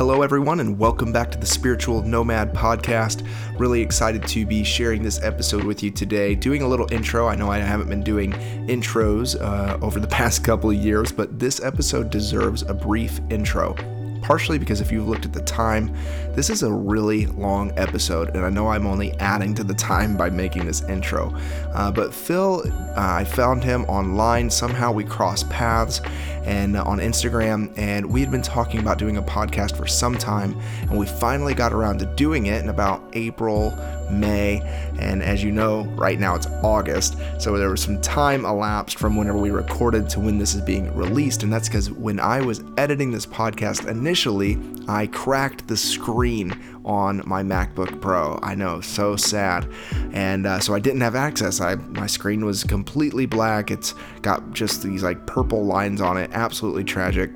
Hello, everyone, and welcome back to the Spiritual Nomad Podcast. Really excited to be sharing this episode with you today. Doing a little intro. I know I haven't been doing intros uh, over the past couple of years, but this episode deserves a brief intro partially because if you've looked at the time, this is a really long episode, and I know I'm only adding to the time by making this intro. Uh, but Phil, uh, I found him online. Somehow we crossed paths and uh, on Instagram, and we had been talking about doing a podcast for some time, and we finally got around to doing it in about April, May, and as you know, right now it's August, so there was some time elapsed from whenever we recorded to when this is being released, and that's because when I was editing this podcast initially, I cracked the screen on my MacBook Pro. I know, so sad, and uh, so I didn't have access. I my screen was completely black. It's got just these like purple lines on it. Absolutely tragic.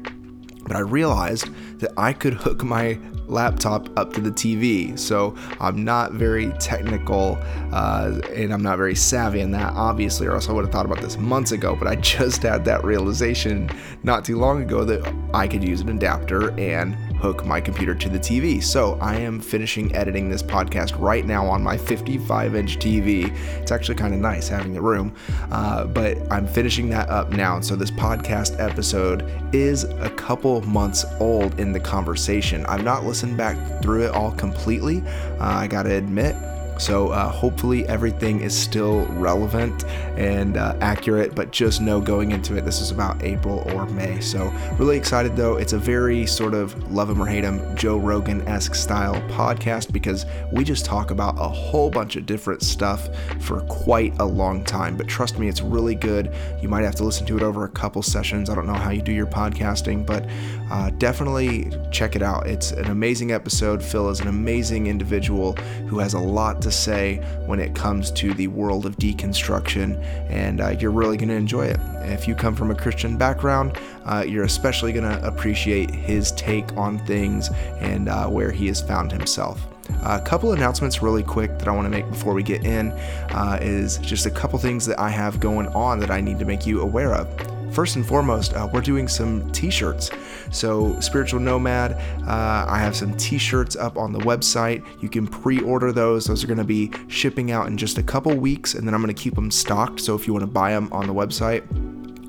But I realized that I could hook my laptop up to the TV. So I'm not very technical uh, and I'm not very savvy in that, obviously, or else I would have thought about this months ago. But I just had that realization not too long ago that I could use an adapter and hook my computer to the TV. So I am finishing editing this podcast right now on my 55 inch TV. It's actually kind of nice having the room, uh, but I'm finishing that up now. So this podcast episode is a couple months old in the conversation. I've not listened back through it all completely, uh, I gotta admit. So uh, hopefully everything is still relevant and uh, accurate, but just know going into it, this is about April or May. So really excited though. It's a very sort of love him or hate him, Joe Rogan esque style podcast because we just talk about a whole bunch of different stuff for quite a long time. But trust me, it's really good. You might have to listen to it over a couple sessions. I don't know how you do your podcasting, but uh, definitely check it out. It's an amazing episode. Phil is an amazing individual who has a lot to say when it comes to the world of deconstruction, and uh, you're really going to enjoy it. If you come from a Christian background, uh, you're especially going to appreciate his take on things and uh, where he has found himself. A couple announcements, really quick, that I want to make before we get in uh, is just a couple things that I have going on that I need to make you aware of first and foremost, uh, we're doing some t shirts. So, Spiritual Nomad, uh, I have some t shirts up on the website. You can pre order those. Those are going to be shipping out in just a couple weeks, and then I'm going to keep them stocked. So, if you want to buy them on the website,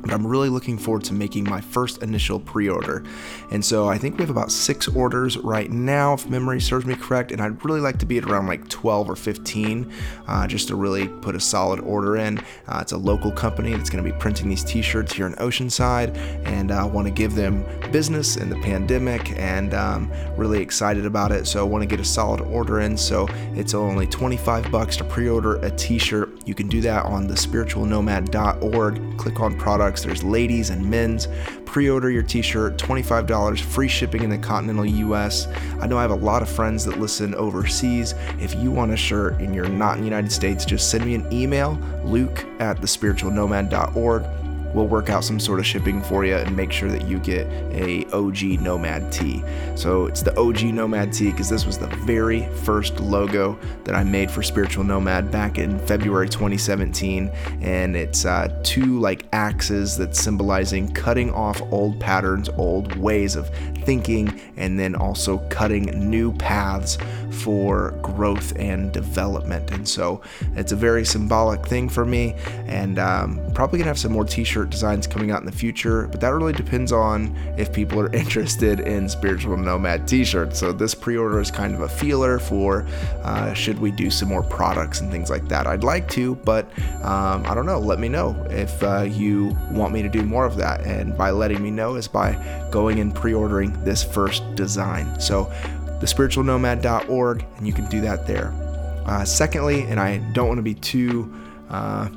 but I'm really looking forward to making my first initial pre order. And so I think we have about six orders right now, if memory serves me correct. And I'd really like to be at around like 12 or 15 uh, just to really put a solid order in. Uh, it's a local company that's going to be printing these t shirts here in Oceanside, and I uh, want to give them business in the pandemic and um, really excited about it. So I want to get a solid order in. So it's only 25 bucks to pre order a t shirt. You can do that on the spiritualnomad.org. Click on products products. There's ladies and men's. Pre order your t shirt, $25, free shipping in the continental US. I know I have a lot of friends that listen overseas. If you want a shirt and you're not in the United States, just send me an email, luke at thespiritualnomad.org we'll work out some sort of shipping for you and make sure that you get a OG Nomad tee. So it's the OG Nomad tee because this was the very first logo that I made for Spiritual Nomad back in February 2017, and it's uh, two like axes that's symbolizing cutting off old patterns, old ways of thinking, and then also cutting new paths for growth and development. And so it's a very symbolic thing for me, and um, probably gonna have some more t-shirts shirt designs coming out in the future, but that really depends on if people are interested in Spiritual Nomad t shirts. So this pre order is kind of a feeler for uh, should we do some more products and things like that. I'd like to, but um, I don't know. Let me know if uh, you want me to do more of that. And by letting me know is by going and pre ordering this first design. So thespiritualnomad.org, and you can do that there. Uh, secondly, and I don't want to be too, uh,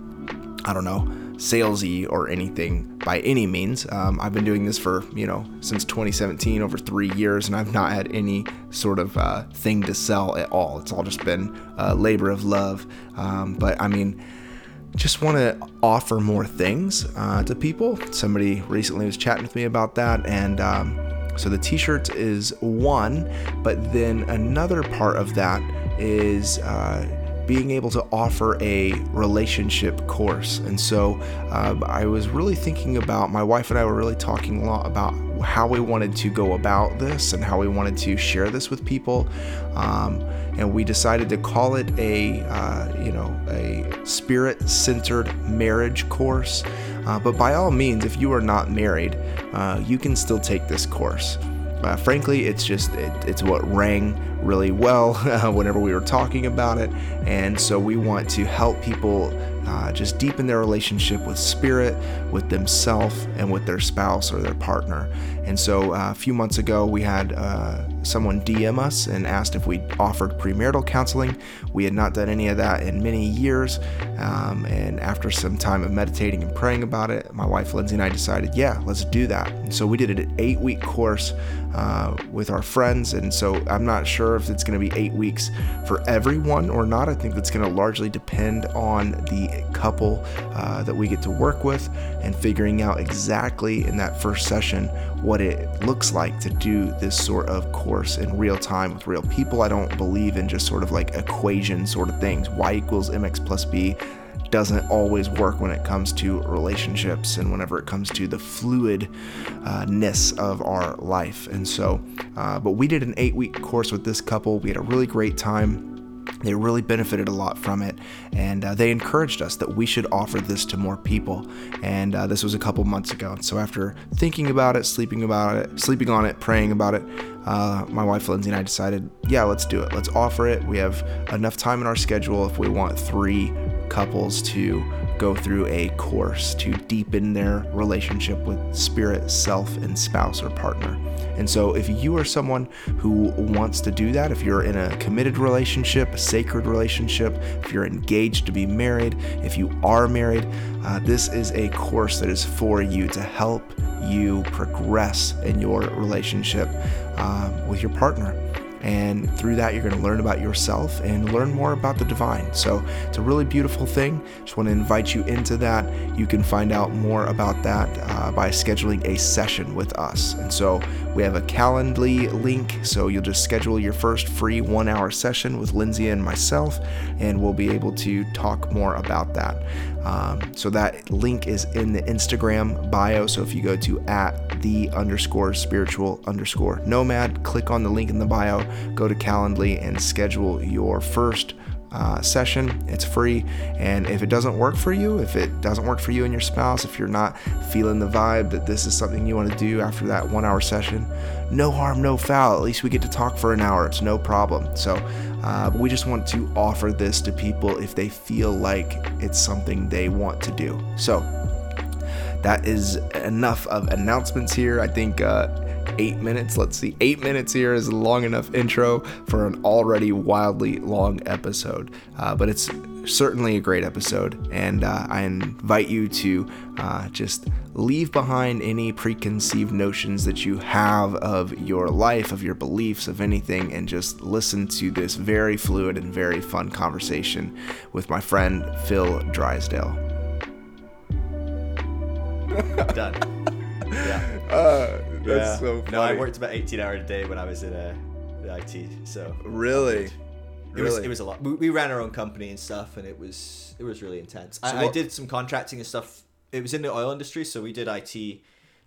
I don't know, salesy or anything by any means. Um, I've been doing this for, you know, since 2017, over three years, and I've not had any sort of uh, thing to sell at all. It's all just been a labor of love. Um, but I mean, just want to offer more things uh, to people. Somebody recently was chatting with me about that, and um, so the t shirt is one, but then another part of that is. Uh, being able to offer a relationship course. And so um, I was really thinking about, my wife and I were really talking a lot about how we wanted to go about this and how we wanted to share this with people. Um, and we decided to call it a, uh, you know, a spirit-centered marriage course. Uh, but by all means, if you are not married, uh, you can still take this course. Uh, frankly, it's just it, it's what rang really well whenever we were talking about it, and so we want to help people uh, just deepen their relationship with spirit, with themselves, and with their spouse or their partner. And so uh, a few months ago, we had uh, someone DM us and asked if we offered premarital counseling. We had not done any of that in many years. Um, and after some time of meditating and praying about it, my wife Lindsay and I decided, yeah, let's do that. And so we did an eight week course uh, with our friends. And so I'm not sure if it's going to be eight weeks for everyone or not. I think that's going to largely depend on the couple uh, that we get to work with and figuring out exactly in that first session what it looks like to do this sort of course in real time with real people. I don't believe in just sort of like equation sort of things. Y equals mx plus b doesn't always work when it comes to relationships and whenever it comes to the fluidness of our life. And so, uh, but we did an eight week course with this couple. We had a really great time. They really benefited a lot from it, and uh, they encouraged us that we should offer this to more people. And uh, this was a couple months ago. So, after thinking about it, sleeping about it, sleeping on it, praying about it, uh, my wife Lindsay and I decided, yeah, let's do it. Let's offer it. We have enough time in our schedule if we want three couples to go through a course to deepen their relationship with spirit, self, and spouse or partner. And so, if you are someone who wants to do that, if you're in a committed relationship, a sacred relationship, if you're engaged to be married, if you are married, uh, this is a course that is for you to help you progress in your relationship uh, with your partner. And through that, you're going to learn about yourself and learn more about the divine. So it's a really beautiful thing. Just want to invite you into that. You can find out more about that uh, by scheduling a session with us. And so we have a Calendly link. So you'll just schedule your first free one hour session with Lindsay and myself, and we'll be able to talk more about that. Um, so that link is in the Instagram bio. So if you go to at the underscore spiritual underscore nomad, click on the link in the bio, go to Calendly and schedule your first uh, session. It's free. And if it doesn't work for you, if it doesn't work for you and your spouse, if you're not feeling the vibe that this is something you want to do after that one hour session, no harm, no foul. At least we get to talk for an hour. It's no problem. So uh, we just want to offer this to people if they feel like it's something they want to do. So that is enough of announcements here. I think. Uh, eight minutes. Let's see, eight minutes here is a long enough intro for an already wildly long episode. Uh, but it's certainly a great episode, and uh, I invite you to uh, just leave behind any preconceived notions that you have of your life, of your beliefs, of anything, and just listen to this very fluid and very fun conversation with my friend Phil Drysdale. Done. Yeah. Uh, that's yeah. so funny. No, I worked about 18 hours a day when I was in uh, IT. So Really? It Really? was it was a lot. We, we ran our own company and stuff, and it was it was really intense. So I, I did some contracting and stuff. It was in the oil industry, so we did IT.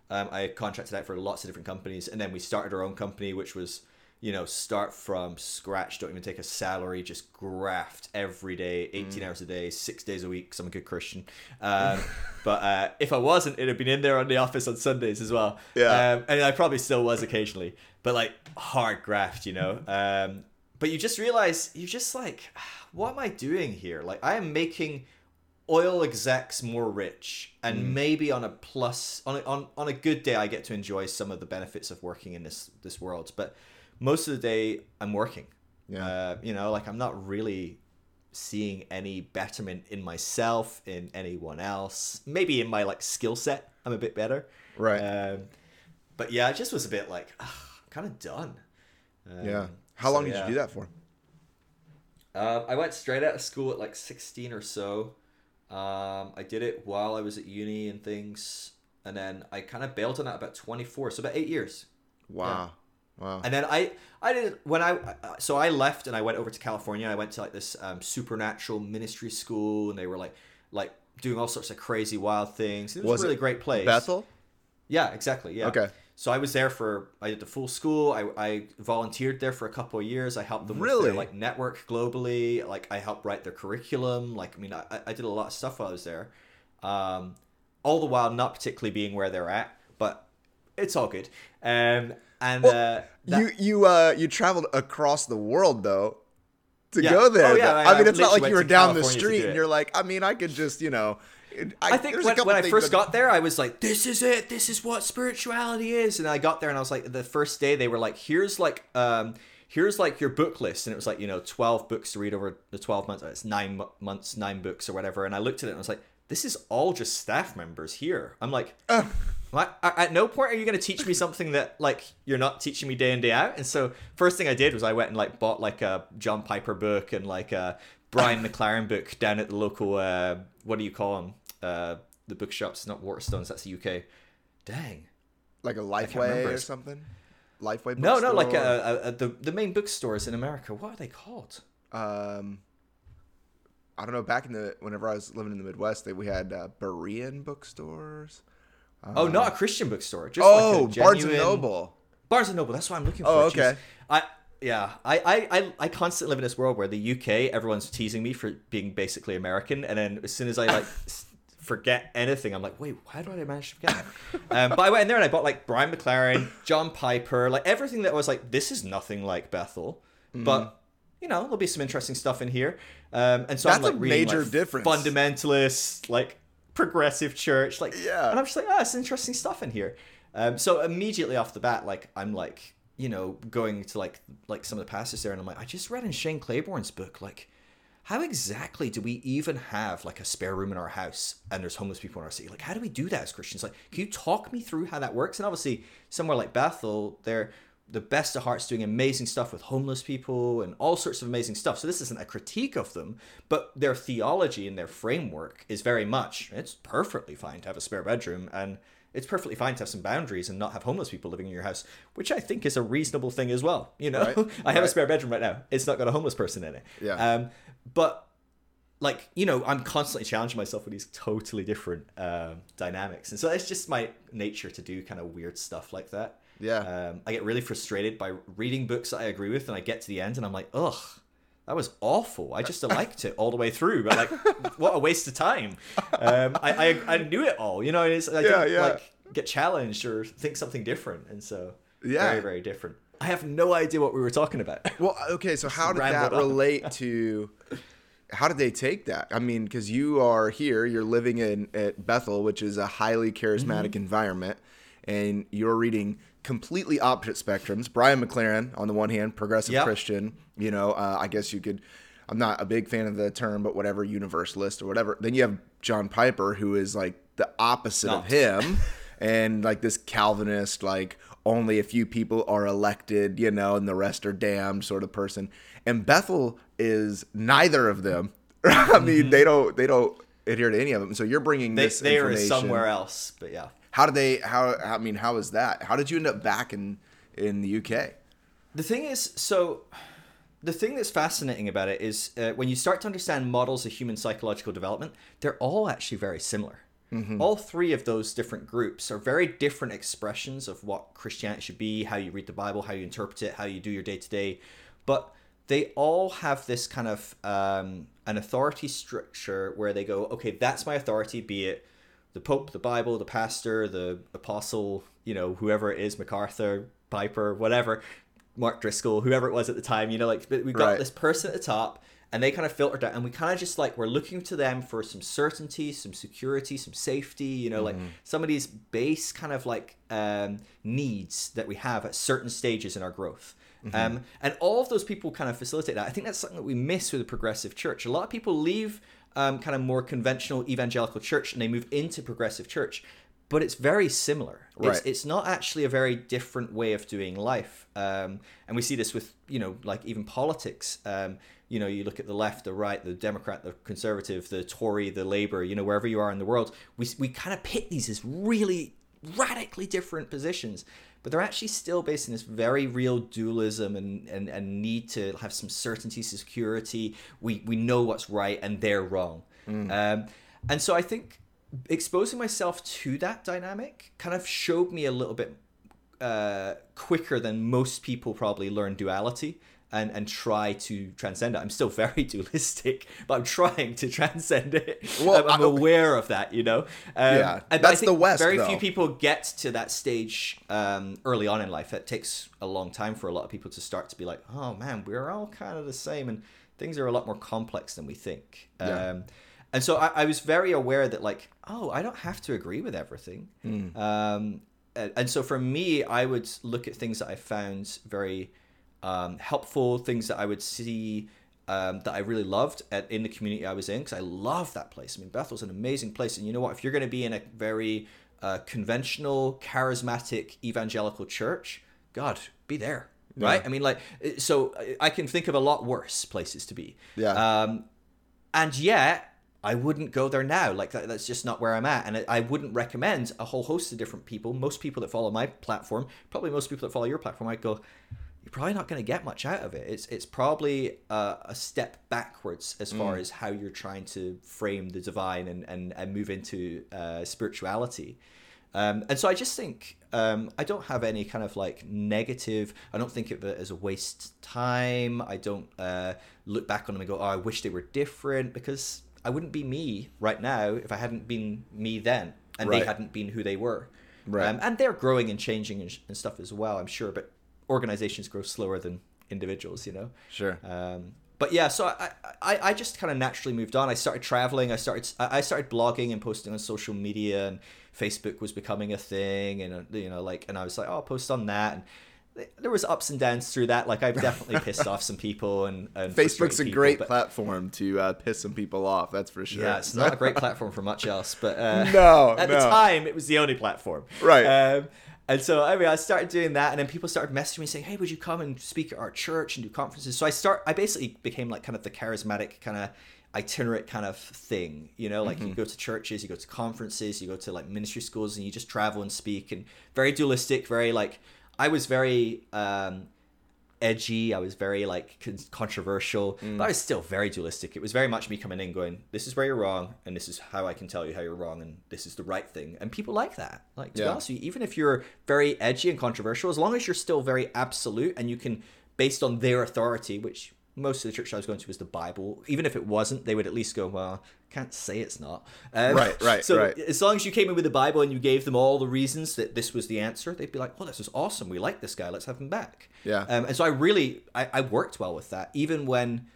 Um, I contracted out for lots of different companies, and then we started our own company, which was you know start from scratch. Don't even take a salary, just graft every day, Mm. 18 hours a day, six days a week. Because I'm a good Christian. Um, but uh, if I wasn't, it'd have been in there on the office on Sundays as well. Yeah. Um, and I probably still was occasionally, but like hard graft, you know. But you just realize you're just like, what am I doing here? Like I am making oil execs more rich, and Mm. maybe on a plus on a, on on a good day, I get to enjoy some of the benefits of working in this this world. But most of the day, I'm working. Yeah. Uh, you know, like I'm not really seeing any betterment in myself in anyone else maybe in my like skill set i'm a bit better Right. um, but yeah, I just was a bit like, "Ugh, kind of done. Um, yeah. How so long did yeah. you do that for? Um, I went straight out of school at like 16 or so. Um, I did it while I was at uni and things, and then I kind of bailed on that about 24, so about eight years. Wow. Wow. And then I, I did when I, uh, so I left and I went over to California. I went to like this um, supernatural ministry school, and they were like, like doing all sorts of crazy wild things. It was, Was a really great place. Bethel? Yeah, exactly. Yeah. Okay. So I was there for I did the full school. I, I volunteered there for a couple of years. I helped them with Really? their like network globally. Like I helped write their curriculum. Like I mean I, I did a lot of stuff while I was there. Um, all the while not particularly being where they're at, but it's all good. Um, and uh, that- you you uh you traveled across the world though to Yeah. go there. Oh, yeah. I- I, mean, it's not like you were down the California to street and you're like, I mean, I could just you know. It- I think when, when I first that- got there, I was like, "This is it. This is what spirituality is." And I got there, and I was like, the first day they were like, "Here's like, um, here's like your book list," and it was like, you know, twelve books to read over the twelve months. It's nine months, nine books or whatever. And I looked at it and I was like, "This is all just staff members here." I'm like. At at no point are you going to teach me something that like you're not teaching me day in day out. And so first thing I did was I went and like bought like a John Piper book and like a Brian McLaren book down at the local uh, what do you call them? Uh, the bookshops, not Waterstones. That's the UK. Dang. like a. Lifeway or something. Lifeway. Books? No, no, like a, a, a, the the main bookstores in America. What are they called? um, I don't know. Back in the whenever I was living in the Midwest, they, we had uh, Berean bookstores. oh, not a Christian bookstore. Just Oh, like a Barnes and Noble. Barnes and Noble. That's what I'm looking for. Oh, Jeez. okay. I yeah. I, I I I constantly live in this world where the UK everyone's teasing me for being basically American, and then as soon as I like forget anything, I'm like, wait, why do I manage to forget? um, but I went in there and I bought like Brian McLaren, John Piper, like everything that was like this is nothing like Bethel, Mm-hmm. but. You know, there'll be some interesting stuff in here, um, and so I'm That's a reading major like, difference. fundamentalist, like progressive church, like Yeah. and I'm just like, oh, it's interesting stuff in here. Um, so immediately off the bat, like I'm like, you know, going to like like some of the pastors there, and I'm like, I just read in Shane Claiborne's book, like, how exactly do we even have like a spare room in our house and there's homeless people in our city? Like, how do we do that as Christians? Like, can you talk me through how that works? And obviously, somewhere like Bethel, they're the best of hearts doing amazing stuff with homeless people and all sorts of amazing stuff. So this isn't a critique of them, but their theology and their framework is very much it's perfectly fine to have a spare bedroom and it's perfectly fine to have some boundaries and not have homeless people living in your house, which I think is a reasonable thing as well. You know, Right, I have a spare bedroom right now. It's not got a homeless person in it. Yeah. Um, but like you know, I'm constantly challenging myself with these totally different um, dynamics, and so it's just my nature to do kind of weird stuff like that. Yeah. Um, I get really frustrated by reading books that I agree with, and I get to the end, and I'm like, ugh. That was awful. I just liked it all the way through, but like, what a waste of time. Um, I, I I knew it all, you know. It's, I Yeah, didn't yeah. like get challenged or think something different, and so Yeah. very very different. I have no idea what we were talking about. Well, okay, so how did that relate to? How did they take that? I mean, because you are here, you're living in at Bethel, which is a highly charismatic Mm-hmm. environment, and you're reading completely opposite spectrums. Brian McLaren, on the one hand, progressive Yep. Christian. You know, uh, I guess you could. I'm not a big fan of the term, but whatever, universalist or whatever. Then you have John Piper, who is like the opposite of him, and like this Calvinist, like only a few people are elected, you know, and the rest are damned sort of person. And Bethel is neither of them. I mean, they don't they don't adhere to any of them. So you're bringing Mm-hmm. They, this they are somewhere else, but yeah. How did they? How I mean, how is that? How did you end up back in in the UK? The thing is, so the thing that's fascinating about it is uh, when you start to understand models of human psychological development, they're all actually very similar. All three of those different groups are very different expressions of what Christianity should be, how you read the Bible, how you interpret it, how you do your day to day. But they all have this kind of um, an authority structure where they go, okay, that's my authority, be it the Pope, the Bible, the pastor, the apostle, you know, whoever it is, MacArthur, Piper, whatever, Mark Driscoll, whoever it was at the time, you know, like but we got Right. this person at the top and they kind of filtered out and we kind of just like we're looking to them for some certainty, some security, some safety, you know, like some of these base kind of like um, needs that we have at certain stages in our growth. Um, and all of those people kind of facilitate that. I think that's something that we miss with the progressive church. A lot of people leave um, kind of more conventional evangelical church and they move into progressive church, but it's very similar. It's, it's not actually a very different way of doing life. Um, and we see this with, you know, like even politics. Um, you know, you look at the left, the right, the Democrat, the conservative, the Tory, the Labour, you know, wherever you are in the world, we, we kind of pit these as really radically different positions. But they're actually still based in this very real dualism and, and, and need to have some certainty, security. We, we know what's right and they're wrong. Um, and so I think exposing myself to that dynamic kind of showed me a little bit uh, quicker than most people probably learn duality and and try to transcend it. I'm still very dualistic, but I'm trying to transcend it. Well, I'm, I'm aware of that, you know. Um, Yeah, and that's the West, Very though. few people get to that stage um, early on in life. It takes a long time for a lot of people to start to be like, oh man, we're all kind of the same, and things are a lot more complex than we think. Yeah. Um, and so I, I was very aware that like, oh, I don't have to agree with everything. Hmm. Um, and, and so for me, I would look at things that I found very um, helpful, things that I would see um, that I really loved at, in the community I was in, because I love that place. I mean, Bethel's an amazing place, and you know what? If you're going to be in a very uh, conventional, charismatic, evangelical church, God, be there, right? I mean, like, uh, so I- I can think of a lot worse places to be. Yeah. Um, and yet I wouldn't go there now. Like that, that's just not where I'm at, and I, I wouldn't recommend a whole host of different people. Most people that follow my platform, probably most people that follow your platform, I'd go, you're probably not going to get much out of it. It's it's probably a, a step backwards as far as how you're trying to frame the divine and and, and move into uh, spirituality. Um, and so I just think um, I don't have any kind of like negative. I don't think of it as a waste time. I don't uh, look back on them and go, "Oh, I wish they were different," because I wouldn't be me right now if I hadn't been me then, and Right. they hadn't been who they were. Right. Um, and they're growing and changing and, and stuff as well, I'm sure. But organizations grow slower than individuals, you know. Sure. Um, but yeah, so I, I, I just kind of naturally moved on. I started traveling. I started I I started blogging and posting on social media, and Facebook was becoming a thing. And uh, you know, like, and I was like, oh, I'll post on that. And there was ups and downs through that. Like, I've definitely pissed off some people, and, and Facebook's a people, great but- platform to uh, piss some people off. That's for sure. Yeah, it's not a great platform for much else, but uh, No, at the time it was the only platform. Right. Um, and so I mean, I started doing that, and then people started messaging me saying, "Hey, would you come and speak at our church and do conferences?" So I start. I basically became like kind of the charismatic kind of itinerant kind of thing you know like Mm-hmm. you go to churches you go to conferences you go to like ministry schools and you just travel and speak and very dualistic very like i was very um edgy. I was very like con- controversial, but I mm. was still very dualistic. It was very much me coming in going, "This is where you're wrong, and this is how I can tell you how you're wrong, and this is the right thing." And people like that. Like to be honest with you, even if you're very edgy and controversial, as long as you're still very absolute and you can, based on their authority, which most of the church I was going to was the Bible. Even if it wasn't, they would at least go, "Well, can't say it's not." Um, Right, right, So right. as long as you came in with the Bible and you gave them all the reasons that this was the answer, they'd be like, "Well, this is awesome. We like this guy. Let's have him back." Yeah. Um, and so I really, I, I worked well with that, even when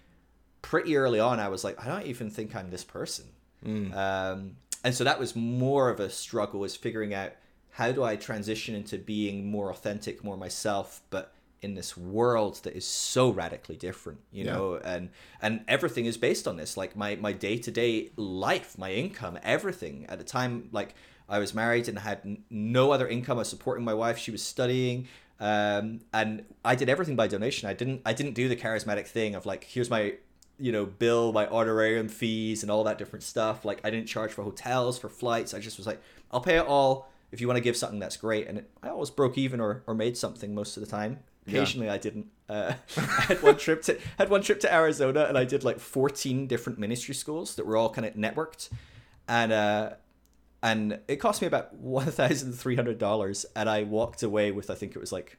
pretty early on I was like, I don't even think I'm this person. Um, and so that was more of a struggle, is figuring out how do I transition into being more authentic, more myself, but in this world that is so radically different, you Yeah. know, and and everything is based on this. Like my my day to day life, my income, everything. At the time, like I was married and had n- no other income. I was supporting my wife. She was studying, um, and I did everything by donation. I didn't I didn't do the charismatic thing of like here's my you know bill, my honorarium fees, and all that different stuff. Like I didn't charge for hotels, for flights. I just was like I'll pay it all. If you want to give something, that's great. And it, I always broke even or, or made something most of the time. Yeah. Occasionally, I didn't. Uh, I had one trip to had one trip to Arizona, and I did like fourteen different ministry schools that were all kind of networked, and uh, and it cost me about one thousand three hundred dollars, and I walked away with I think it was like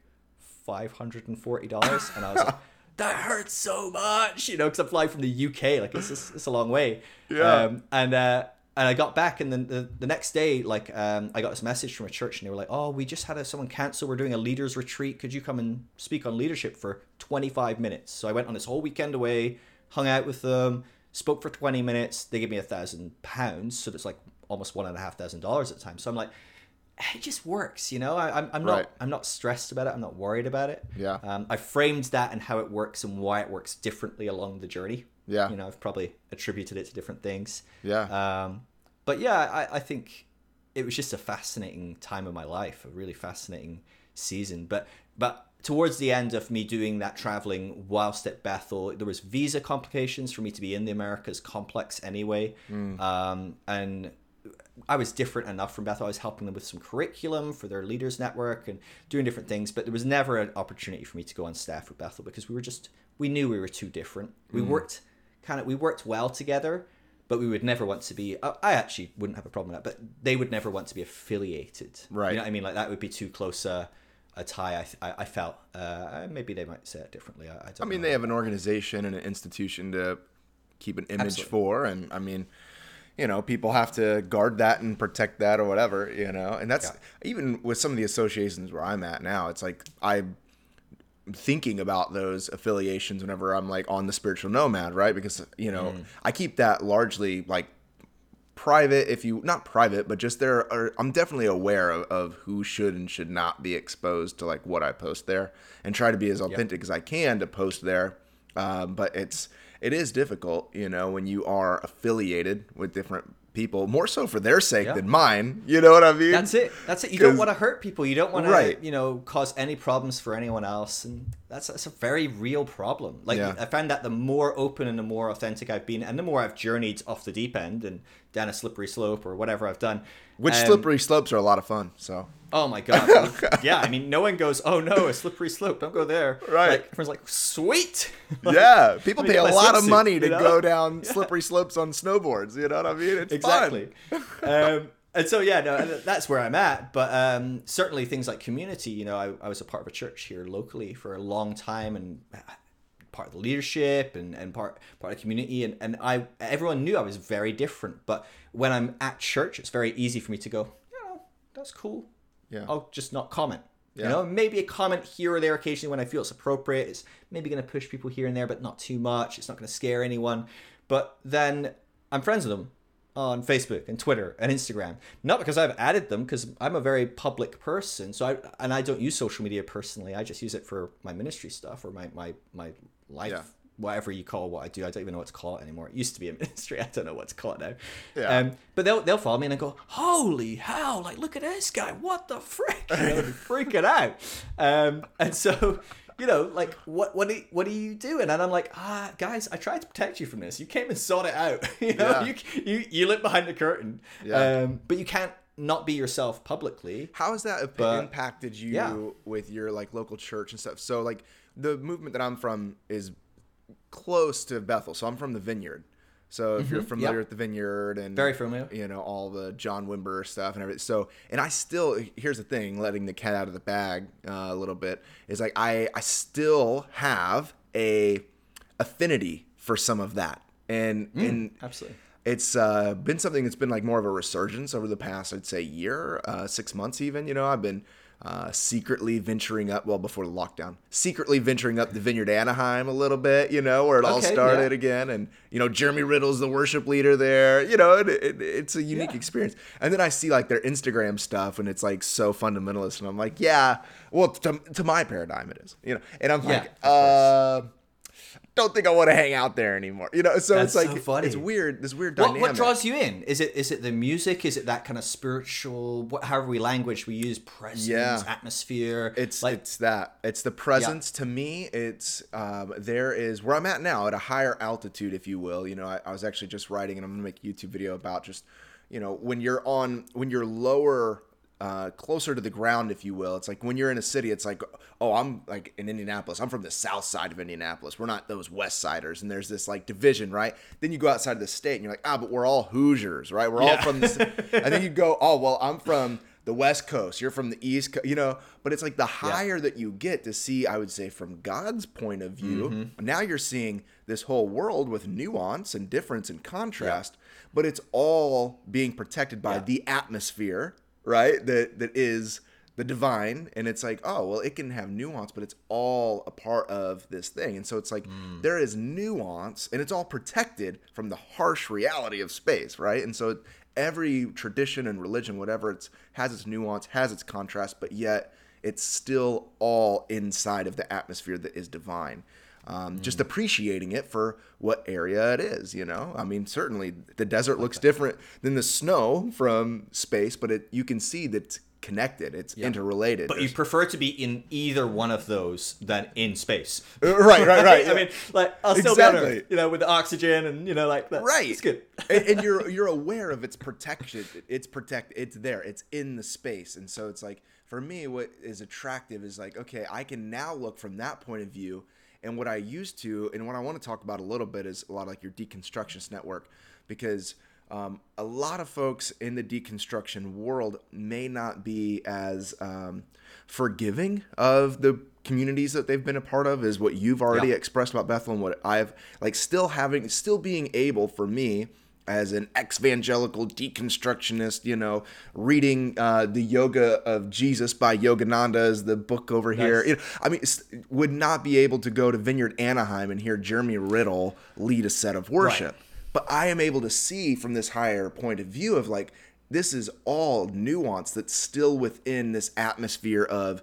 five hundred and forty dollars, and I was like. That hurts so much, you know, because I fly from the UK. Like it's it's, it's a long way. Yeah. Um, and uh, and I got back, and then the, the next day, like um, I got this message from a church, and they were like, "Oh, we just had a, someone cancel. We're doing a leaders retreat. Could you come and speak on leadership for 25 minutes?" So I went on this whole weekend away, hung out with them, spoke for 20 minutes. They gave me a thousand pounds, so that's like almost one and a half thousand dollars at the time. So I'm like, it just works, you know. I, I'm I'm not Right. I'm not stressed about it. I'm not worried about it. Yeah. Um, I framed that and how it works and why it works differently along the journey. Yeah. You know, I've probably attributed it to different things. Yeah. Um, but yeah, I, I think it was just a fascinating time of my life, a really fascinating season. But but towards the end of me doing that traveling whilst at Bethel, there was visa complications for me to be in the Americas complex anyway. Um, and I was different enough from Bethel. I was helping them with some curriculum for their leaders network and doing different things, but there was never an opportunity for me to go on staff with Bethel because we were just we knew we were too different. We worked kind of we worked well together, but we would never want to be. I I actually wouldn't have a problem with that, but they would never want to be affiliated. Right. You know what I mean? Like that would be too close a, a tie. I I, I felt uh, maybe they might say it differently. I, I don't. I mean, know. they have an organization and an institution to keep an image Absolutely. for, and I mean, you know, people have to guard that and protect that or whatever, you know. And that's Yeah. even with some of the associations where I'm at now. It's like I'm thinking about those affiliations whenever I'm like on the spiritual nomad, right? Because you know, Mm. I keep that largely like private if you not private but just there are i'm definitely aware of, of who should and should not be exposed to like what i post there and try to be as authentic as i can to post there um, but it's it is difficult you know when you are affiliated with different people more so for their sake Yeah. than mine you know what i mean That's it. That's it. You don't want to hurt people. You don't want to, you know, cause any problems for anyone else, and that's that's a very real problem. Like Yeah. I found that the more open and the more authentic I've been, and the more I've journeyed off the deep end and down a slippery slope or whatever I've done. Which um, slippery slopes are a lot of fun so Oh my god! Yeah, I mean, no one goes, "Oh no, a slippery slope! Don't go there." Right. Like, everyone's like, "Sweet." yeah people pay a lot of money to you know? go down slippery slopes on snowboards you know what i mean it's exactly. um, and so yeah, no, that's where I'm at. But um, certainly things like community. You know, I, I was a part of a church here locally for a long time, and part of the leadership and, and part part of the community. And, and I everyone knew I was very different. But when I'm at church, it's very easy for me to go, yeah, that's cool. Yeah. I'll just not comment. Yeah. You know, maybe a comment here or there occasionally when I feel it's appropriate. It's maybe going to push people here and there, but not too much. It's not going to scare anyone. But then I'm friends with them on Facebook and Twitter and Instagram. Not because I've added them, because I'm a very public person. So I and I don't use social media personally. I just use it for my ministry stuff or my my my life. Yeah. Whatever you call what I do, I don't even know what to call it anymore. It used to be a ministry. I don't know what to call it now. Yeah. Um, but they'll they'll follow me and they go, "Holy hell! Like, look at this guy! What the frick?" You know, they're freaking out. Um, and so, you know, like, what what do what are you doing? And I'm like, ah, guys, I tried to protect you from this. You came and sought it out. you know, Yeah. you you you lit behind the curtain. Yeah. Um, but you can't not be yourself publicly. How has that But- impacted you yeah. with your like local church and stuff? So like the movement that I'm from is close to Bethel. So I'm from the Vineyard. So if you're familiar Mm-hmm. With the Vineyard and Very familiar. you know all the John Wimber stuff and everything. So and I still here's the thing, letting the cat out of the bag uh, a little bit is like I I still have a affinity for some of that. And Mm. and Absolutely. it's uh, been something that's been like more of a resurgence over the past, I'd say, year, uh, six months even. You know, I've been uh, secretly venturing up, well, before the lockdown, secretly venturing up the Vineyard Anaheim a little bit, you know, where it all started yeah. again. And, you know, Jeremy Riddle's the worship leader there. You know, it, it, it's a unique Yeah. experience. And then I see like their Instagram stuff and it's like so fundamentalist. And I'm like, yeah, well, to, to my paradigm, it is, you know, and I'm Yeah, like, uh, course. Don't think I want to hang out there anymore. You know, so That's it's like so funny. it's weird. This weird What, dynamic. what draws you in? Is it is it the music? Is it that kind of spiritual? What, however we language we use, presence, Yeah. atmosphere. It's like it's that. It's the presence. To me, it's um, there is where I'm at now at a higher altitude, if you will. You know, I, I was actually just writing, and I'm gonna make a YouTube video about just you know when you're on when you're lower. Uh, closer to the ground, if you will. It's like when you're in a city, it's like, oh, I'm like in Indianapolis. I'm from the south side of Indianapolis. We're not those west siders. And there's this like division, right? Then you go outside of the state and you're like, ah, but we're all Hoosiers, right? We're all from this. and then you go, oh, well, I'm from the West Coast, you're from the East Coast, you know, but it's like the higher that you get to see, I would say, from God's point of view, Mm-hmm. now you're seeing this whole world with nuance and difference and contrast, but it's all being protected by Yeah. the atmosphere, right? That that is the divine and it's like oh well it can have nuance but it's all a part of this thing and so it's like Mm. there is nuance and it's all protected from the harsh reality of space right and so every tradition and religion whatever it's has its nuance has its contrast but yet it's still all inside of the atmosphere that is divine um, just appreciating it for what area it is you know i mean certainly the desert looks different than the snow from space but it you can see that it's connected it's interrelated but you prefer to be in either one of those than in space. Right right right I mean, like I'll still be on Exactly. Earth, you know, with the oxygen and you know, like that. right It's good. and, and you're you're aware of its protection it's protect it's there it's in the space and so it's like for me what is attractive is like okay i can now look from that point of view and what i used to and what i want to talk about a little bit is a lot of like your deconstructionist network because um, a lot of folks in the deconstruction world may not be as um, forgiving of the communities that they've been a part of is what you've already Yeah. expressed about Bethel and what I've like still having still being able for me as an ex-evangelical deconstructionist, you know, reading uh, the Yoga of Jesus by Yogananda is the book over here. Nice. You know, I mean, would not be able to go to Vineyard Anaheim and hear Jeremy Riddle lead a set of worship. But I am able to see from this higher point of view of like, this is all nuance that's still within this atmosphere of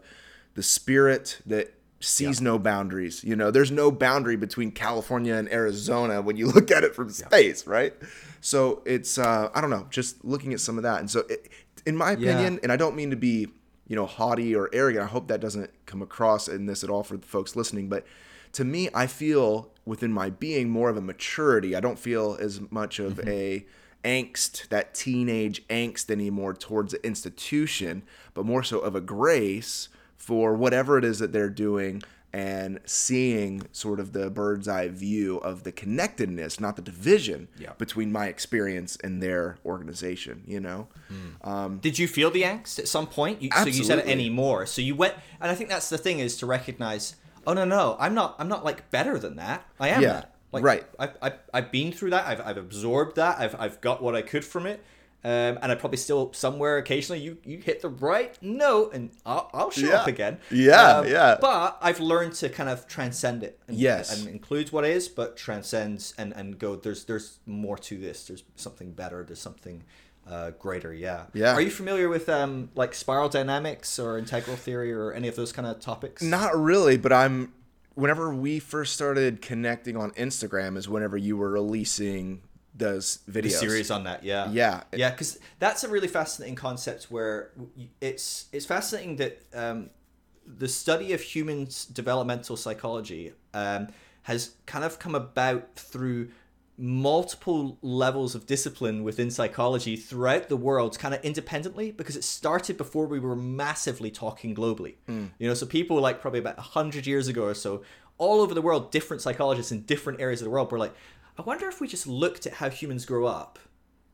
the spirit that sees no boundaries. You know, there's no boundary between California and Arizona when you look at it from space, right? So it's, uh, I don't know, just looking at some of that. And so, it, in my Yeah. opinion, and I don't mean to be, you know, haughty or arrogant. I hope that doesn't come across in this at all for the folks listening. But to me, I feel within my being more of a maturity. I don't feel as much of a angst, that teenage angst anymore towards the institution, but more so of a grace for whatever it is that they're doing and seeing sort of the bird's eye view of the connectedness, not the division Yeah. between my experience and their organization, you know? Hmm. Um, Did you feel the angst at some point? You, so you said it anymore. So you went, and I think that's the thing is to recognize. Oh no, no, I'm not. I'm not like better than that. I am Yeah, that. Like, right. I've, I've, I've been through that. I've, I've absorbed that. I've, I've got what I could from it. Um, and I probably still somewhere occasionally you, you hit the right note and I'll, I'll show Yeah. up again. Yeah, Um, yeah. But I've learned to kind of transcend it. And, Yes. And includes what is, but transcends and, and go. There's there's more to this. There's something better. There's something uh, greater. Yeah. Yeah. Are you familiar with um like spiral dynamics or integral theory or any of those kind of topics? Not really, but I'm. Whenever we first started connecting on Instagram, is whenever you were releasing those videos. Series on that, yeah, Yeah. yeah, because that's a really fascinating concept. Where it's it's fascinating that um, the study of humans' developmental psychology um, has kind of come about through multiple levels of discipline within psychology throughout the world kind of independently because it started before we were massively talking globally you know so people like probably about 100 years ago or so all over the world different psychologists in different areas of the world were like i wonder if we just looked at how humans grow up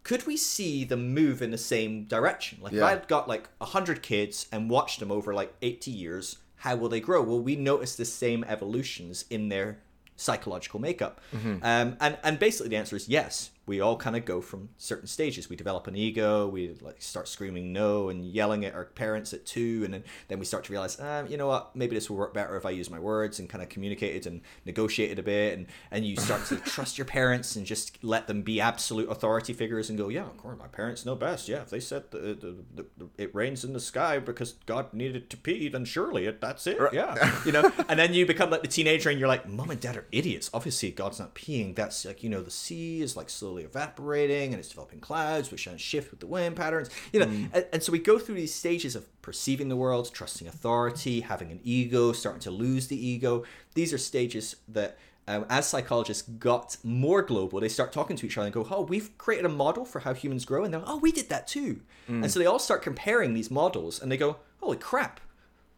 could we see them move in the same direction? Like if I'd got like hundred kids and watched them over like eighty years, how will they grow? Will we notice the same evolutions in their psychological makeup? Um, and and basically the answer is yes. We all kind of go from certain stages. We develop an ego. We like start screaming no and yelling at our parents at two, and then then we start to realize, um, you know what? Maybe this will work better if I use my words and kind of communicated and negotiated a bit, and and you start to trust your parents and just let them be absolute authority figures and go, yeah, of course, my parents know best. Yeah, if they said the, the, the, the, it rains in the sky because God needed to pee, then surely it, that's it. Yeah, you know. And then you become like the teenager, and you're like, mom and dad are idiots. Obviously, God's not peeing. That's like you know the sea is like slowly evaporating and it's developing clouds which then shift with the wind patterns. You know, and, and so we go through these stages of perceiving the world, trusting authority, having an ego, starting to lose the ego. These are stages that um, as psychologists got more global, they start talking to each other and go, "Oh, we've created a model for how humans grow," and they're, like, "Oh, we did that too." And so they all start comparing these models, and they go, "Holy crap!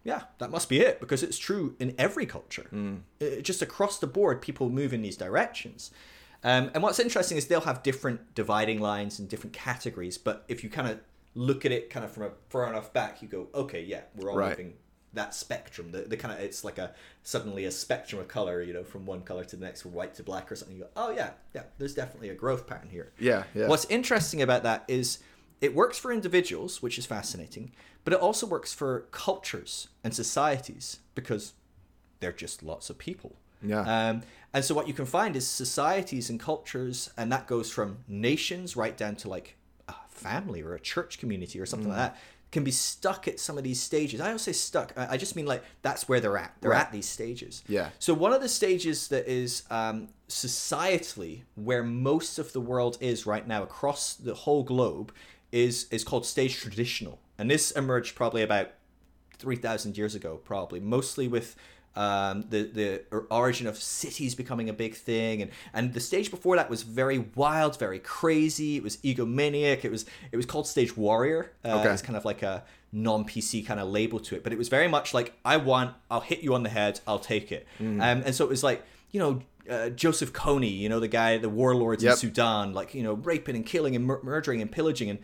Yeah, that must be it because it's true in every culture. Uh, just across the board, people move in these directions." Um, and what's interesting is they'll have different dividing lines and different categories, but if you kind of look at it kind of from a far enough back, you go, "Okay, yeah, we're all Right. moving." that spectrum the, the kind of it's like a suddenly a spectrum of color you know from one color to the next from white to black or something you go oh yeah yeah there's definitely a growth pattern here Yeah, yeah. what's interesting about that is it works for individuals which is fascinating but it also works for cultures and societies because they're just lots of people Yeah. um, and so what you can find is societies and cultures and that goes from nations right down to like a family or a church community or something like that can be stuck at some of these stages. I don't say stuck i I just mean like that's where they're at. They're Right. at these stages. Yeah. so one of the stages that is um, societally where most of the world is right now across the whole globe is is called stage traditional, and this emerged probably about three thousand years ago, probably mostly with um, the the origin of cities becoming a big thing, and and the stage before that was very wild, very crazy. It was egomaniac. It was it was called stage warrior. Uh, Okay. It's kind of like a non PC kind of label to it, but it was very much like I want, I'll hit you on the head, I'll take it, um, and so it was like you know, uh, Joseph Kony, you know, the guy, the warlords Yep. in Sudan, like, you know, raping and killing and mur- murdering and pillaging. And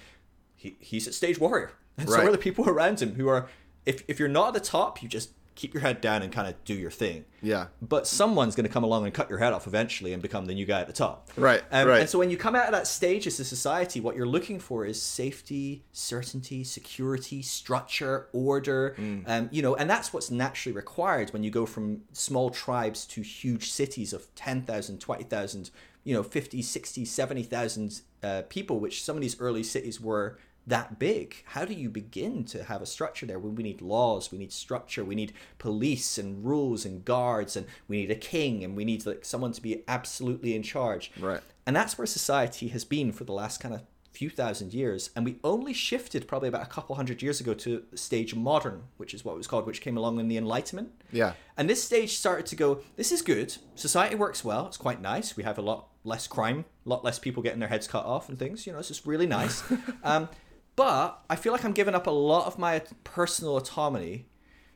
he, he's a stage warrior. And so Right. are the people around him who are, if, if you're not at the top, you just keep your head down and kind of do your thing. Yeah. But someone's going to come along and cut your head off eventually and become the new guy at the top. Right, Um, right. And so when you come out of that stage as a society, what you're looking for is safety, certainty, security, structure, order. Mm. Um, you know, and that's what's naturally required when you go from small tribes to huge cities of 10,000, 20,000, you know, 50, 60, 70,000 uh, people, which some of these early cities were that big how do you begin to have a structure there when we need laws we need structure we need police and rules and guards and we need a king and we need like someone to be absolutely in charge Right. and that's where society has been for the last kind of few thousand years and we only shifted probably about a couple hundred years ago to stage modern which is what it was called which came along in the enlightenment Yeah. and this stage started to go, this is good. Society works well. It's quite nice. We have a lot less crime, a lot less people getting their heads cut off and things. You know, it's just really nice. um, but I feel like I'm giving up a lot of my personal autonomy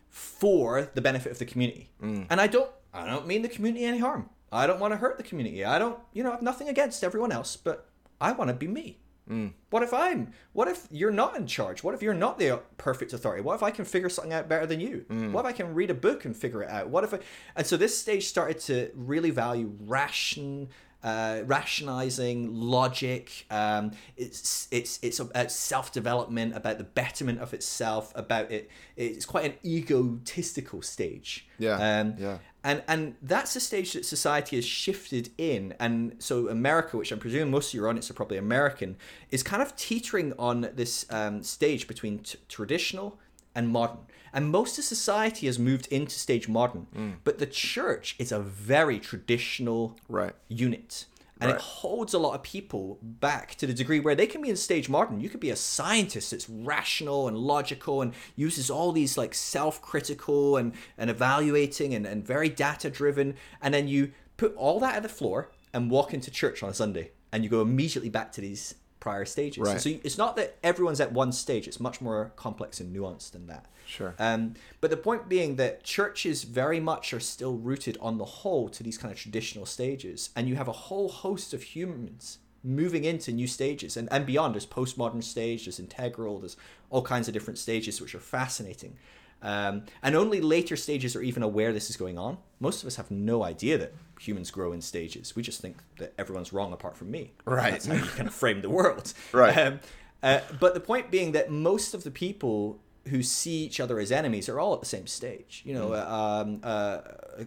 for the benefit of the community. Mm. And I don't I don't mean the community any harm. I don't want to hurt the community. I don't, you know, I have nothing against everyone else, but I want to be me. Mm. What if I'm? What if you're not in charge? What if you're not the perfect authority? What if I can figure something out better than you? Mm. What if I can read a book and figure it out? What if I? And so this stage started to really value ration, uh, rationalizing, logic. Um, it's it's it's about self development, about the betterment of itself, about it. It's quite an egotistical stage. Yeah, Um, yeah. and and that's a stage that society has shifted in and so america which i'm presuming most of your audience are probably american is kind of teetering on this um, stage between t- traditional and modern and most of society has moved into stage modern Mm. but the church is a very traditional Right. unit and Right. it holds a lot of people back to the degree where they can be in stage modern. You could be a scientist that's rational and logical and uses all these like self-critical and, and evaluating and, and very data driven. And then you put all that at the floor and walk into church on a Sunday and you go immediately back to these prior stages. Right. So it's not that everyone's at one stage. It's much more complex and nuanced than that. Sure. Um, but the point being that churches very much are still rooted on the whole to these kind of traditional stages, and you have a whole host of humans moving into new stages and, and beyond. There's postmodern stage, there's integral, there's all kinds of different stages which are fascinating. Um, and only later stages are even aware this is going on. Most of us have no idea that humans grow in stages. We just think that everyone's wrong apart from me. Right. That's how you kind of frame the world. Right. Um, uh, but the point being that most of the people who see each other as enemies are all at the same stage. You know, Mm. um, uh,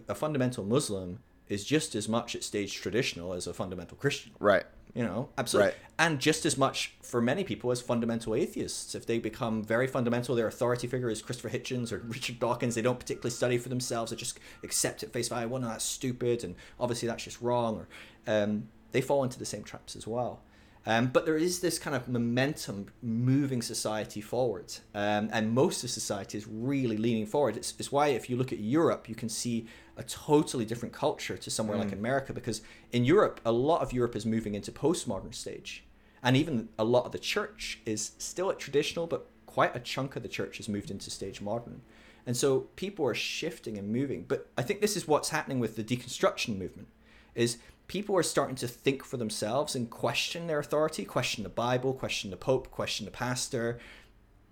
a fundamental Muslim is just as much at stage traditional as a fundamental Christian. Right. You know, absolutely. Right. And just as much for many people as fundamental atheists. If they become very fundamental, their authority figure is Christopher Hitchens or Richard Dawkins, they don't particularly study for themselves, they just accept at face value, well, no, that's stupid, and obviously that's just wrong, or um, they fall into the same traps as well. Um, but there is this kind of momentum moving society forward, um, and most of society is really leaning forward. It's, it's why, if you look at Europe, you can see a totally different culture to somewhere like America, because in Europe, a lot of Europe is moving into postmodern stage, and even a lot of the church is still at traditional, but quite a chunk of the church has moved into stage modern. And so people are shifting and moving. But I think this is what's happening with the deconstruction movement is people are starting to think for themselves and question their authority, question the Bible, question the Pope, question the pastor,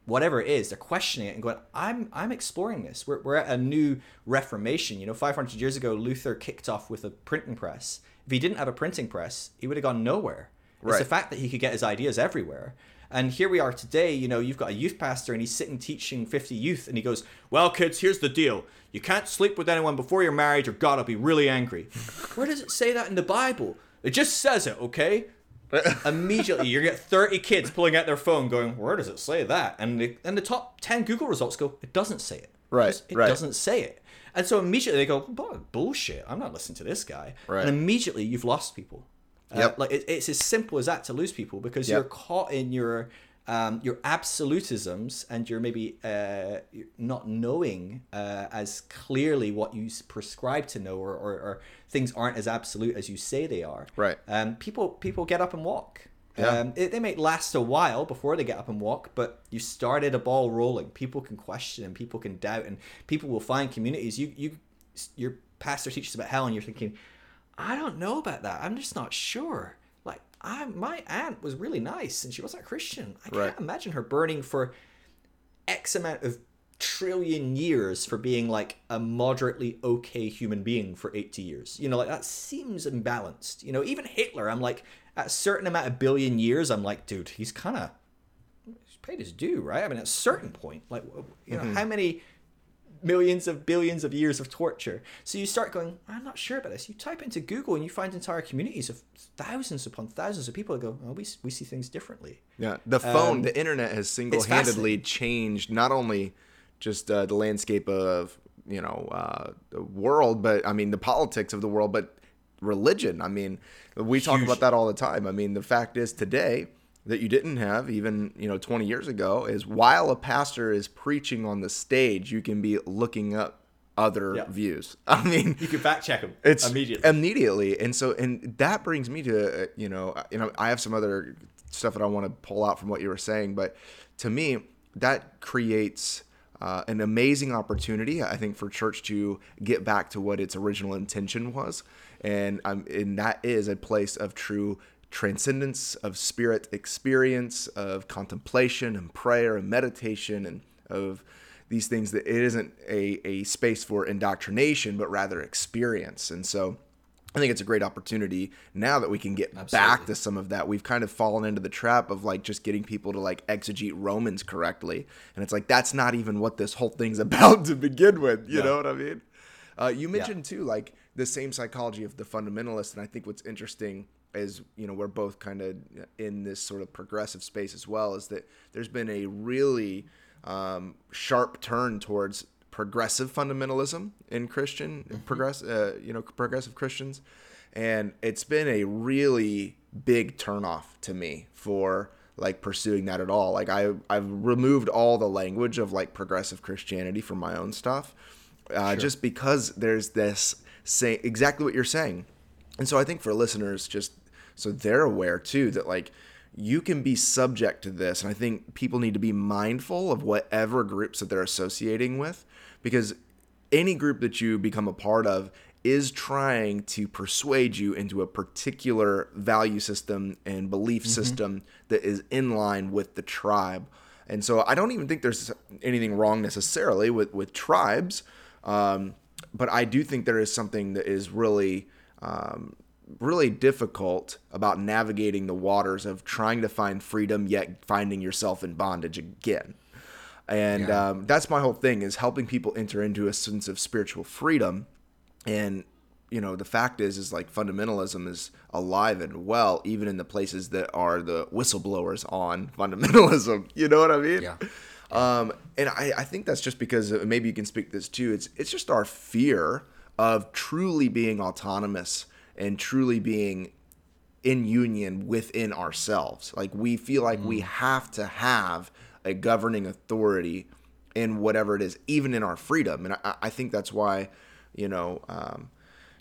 whatever it is, they're questioning it and going, I'm I'm exploring this. We're, we're at a new reformation. You know, 500 years ago, Luther kicked off with a printing press. If he didn't have a printing press, he would have gone nowhere. It's the fact that he could get his ideas everywhere. And here we are today, you know, you've got a youth pastor and he's sitting teaching 50 youth and he goes, Well, kids, here's the deal. You can't sleep with anyone before you're married or God will be really angry. Where does it say that in the Bible? It just says it, okay? Immediately, you get 30 kids pulling out their phone going, Where does it say that? And the, and the top 10 Google results go, It doesn't say it. Right, Just- It right. doesn't say it. And so immediately they go, Bullshit. I'm not listening to this guy. Right. And immediately you've lost people. Uh, Yep. like it, it's as simple as that to lose people because Yep. you're caught in your um, your absolutisms and you're maybe uh, not knowing uh, as clearly what you prescribe to know or, or, or things aren't as absolute as you say they are. Right. Um, people people get up and walk. Yeah. Um, it, they may last a while before they get up and walk, but you started a ball rolling. People can question and people can doubt, and people will find communities. You you you're pastor teaches about hell, and you're thinking, I don't know about that. I'm just not sure. Like, I my aunt was really nice, and she wasn't a Christian. I can't imagine her burning for X amount of trillion years for being like a moderately okay human being for 80 years. You know, like that seems imbalanced. You know, even Hitler, I'm like, at a certain amount of billion years, I'm like, dude, he's kind of he's paid his due, right? I mean, at a certain point, like, you know, mm-hmm. how many millions of billions of years of torture? So you start going, I'm not sure about this. You type into Google and you find entire communities of thousands upon thousands of people that go, oh, we, we see things differently. Yeah, the phone, Um, the internet has single-handedly changed not only just uh, the landscape of you know uh, the world, but I mean the politics of the world, but religion. I mean, we talk Huge. about that all the time. I mean, the fact is today that you didn't have even you know 20 years ago is while a pastor is preaching on the stage, you can be looking up other Yeah. views. I mean, You can fact check them it's immediately. immediately and so and that brings me to uh, you know you know i have some other stuff that i want to pull out from what you were saying but to me that creates uh, an amazing opportunity i think for church to get back to what its original intention was and um, and that is a place of true transcendence of spirit experience of contemplation and prayer and meditation and of these things that it isn't a, a space for indoctrination, but rather experience. And so I think it's a great opportunity now that we can get back to some of that. We've kind of fallen into the trap of like just getting people to like exegete Romans correctly. And it's like, that's not even what this whole thing's about to begin with. You Yeah. know what I mean? Uh, you mentioned too, like the same psychology of the fundamentalist. And I think what's interesting is, you know, we're both kind of in this sort of progressive space as well, is that there's been a really um, sharp turn towards progressive fundamentalism in Christian progress, uh, you know, progressive Christians, and it's been a really big turnoff to me for like pursuing that at all. Like I I've removed all the language of like progressive Christianity from my own stuff, uh, just because there's this say exactly what you're saying, and so I think for listeners, just so they're aware too that like you can be subject to this and i think people need to be mindful of whatever groups that they're associating with because any group that you become a part of is trying to persuade you into a particular value system and belief system that is in line with the tribe. And so i don't even think there's anything wrong necessarily with with tribes um, but i do think there is something that is really um, really difficult about navigating the waters of trying to find freedom yet finding yourself in bondage again and Yeah. um, that's my whole thing is helping people enter into a sense of spiritual freedom and you know the fact is is like fundamentalism is alive and well even in the places that are the whistleblowers on fundamentalism you know what i mean Yeah. um, and I, I think that's just because uh, maybe you can speak this too. It's it's just our fear of truly being autonomous and truly being in union within ourselves. Like we feel like we have to have a governing authority in whatever it is, even in our freedom. And I, I think that's why, you know, um,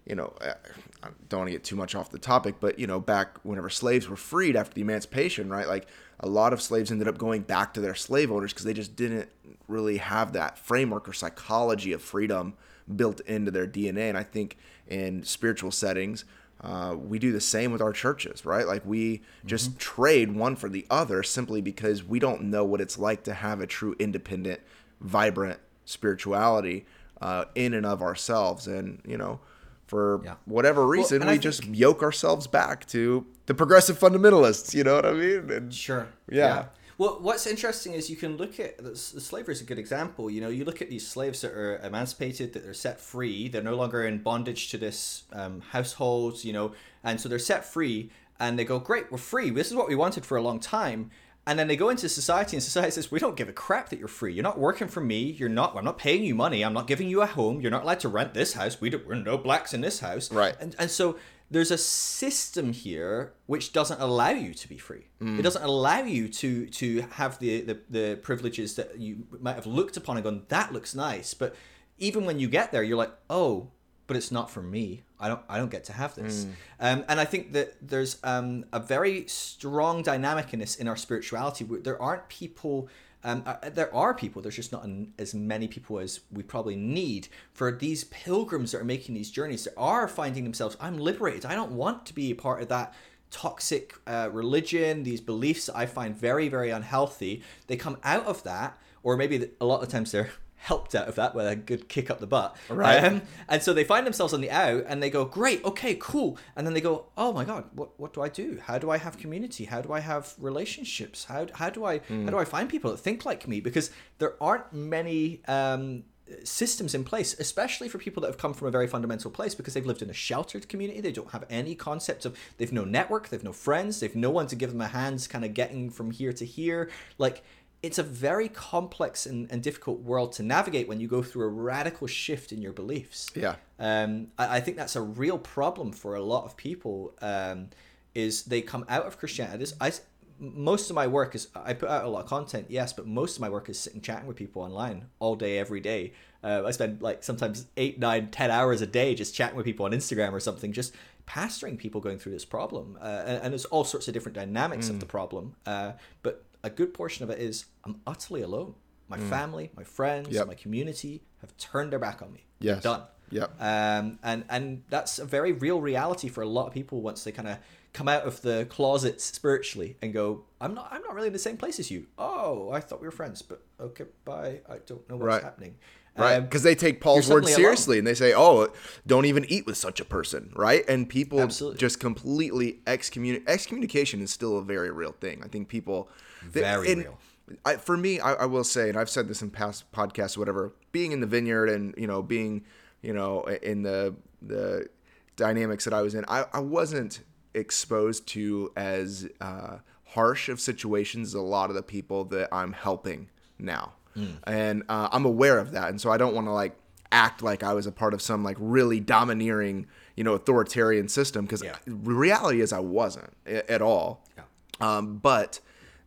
you know, I don't want to get too much off the topic, but you know, back whenever slaves were freed after the emancipation, right? Like a lot of slaves ended up going back to their slave owners because they just didn't really have that framework or psychology of freedom built into their DNA. And I think in spiritual settings, uh, we do the same with our churches, right? Like we just trade one for the other simply because we don't know what it's like to have a true independent, vibrant spirituality uh, in and of ourselves. And, you know, for Yeah. whatever reason, and we I just yoke ourselves back to the progressive fundamentalists. You know what I mean? And, Sure. Yeah. Well, what's interesting is you can look at the, slavery is a good example. You know, you look at these slaves that are emancipated, that they're set free. They're no longer in bondage to this um, household. You know, and so they're set free, and they go, "Great, we're free. This is what we wanted for a long time." And then they go into society, and society says, "We don't give a crap that you're free. You're not working for me. You're not. I'm not paying you money. I'm not giving you a home. You're not allowed to rent this house. We don't, we're no blacks in this house. Right. And and so there's a system here which doesn't allow you to be free. It doesn't allow you to to have the, the the privileges that you might have looked upon and gone, that looks nice. But even when you get there, you're like, oh, but it's not for me. I don't I don't get to have this. Um, and I think that there's um, a very strong dynamic in this in our spirituality. Where there aren't people Um, uh, there are people. There's just not an, as many people as we probably need for these pilgrims that are making these journeys. That are finding themselves. I'm liberated. I don't want to be a part of that toxic uh, religion. These beliefs I find very, very unhealthy. They come out of that, or maybe a lot of times they're helped out of that with a good kick up the butt. Right. Um, and so they find themselves on the out and they go, great, okay, cool. And then they go, oh my God, what, what do I do? How do I have community? How do I have relationships? How, how do I, how do I find people that think like me? Because there aren't many, um, systems in place especially for people that have come from a very fundamental place because they've lived in a sheltered community they don't have any concept of they've no network they've no friends they've no one to give them a hand kind of getting from here to here like it's a very complex and, and difficult world to navigate when you go through a radical shift in your beliefs. Yeah. Um, I, I think that's a real problem for a lot of people. Um, is they come out of Christianity. This, I, most of my work is I put out a lot of content, yes, but most of my work is sitting chatting with people online all day, every day. Uh, I spend like sometimes eight, nine, ten hours a day just chatting with people on Instagram or something, just pastoring people going through this problem. Uh, and, and, there's all sorts of different dynamics mm. of the problem. Uh, but a good portion of it is I'm utterly alone. My mm. family, my friends, yep. my community have turned their back on me. Yes. Done. Yeah. Um, and and that's a very real reality for a lot of people once they kind of come out of the closet spiritually and go, I'm not I'm not really in the same place as you. Oh, I thought we were friends, but okay, bye. I don't know what's right. happening. Right, because um, they take Paul's word seriously alone. and they say, "Oh, don't even eat with such a person," right? And people Absolutely. just completely excommunicate. Excommunication is still a very real thing. I think people very and, real. I, for me, I, I, will say, and I've said this in past podcasts, whatever. Being in the vineyard and you know being, you know, in the the dynamics that I was in, I, I wasn't exposed to as uh, harsh of situations as a lot of the people that I'm helping now. Mm. And uh, I'm aware of that. And so I don't want to like act like I was a part of some like really domineering, you know, authoritarian system because yeah. reality is I wasn't at all. Yeah. Um, but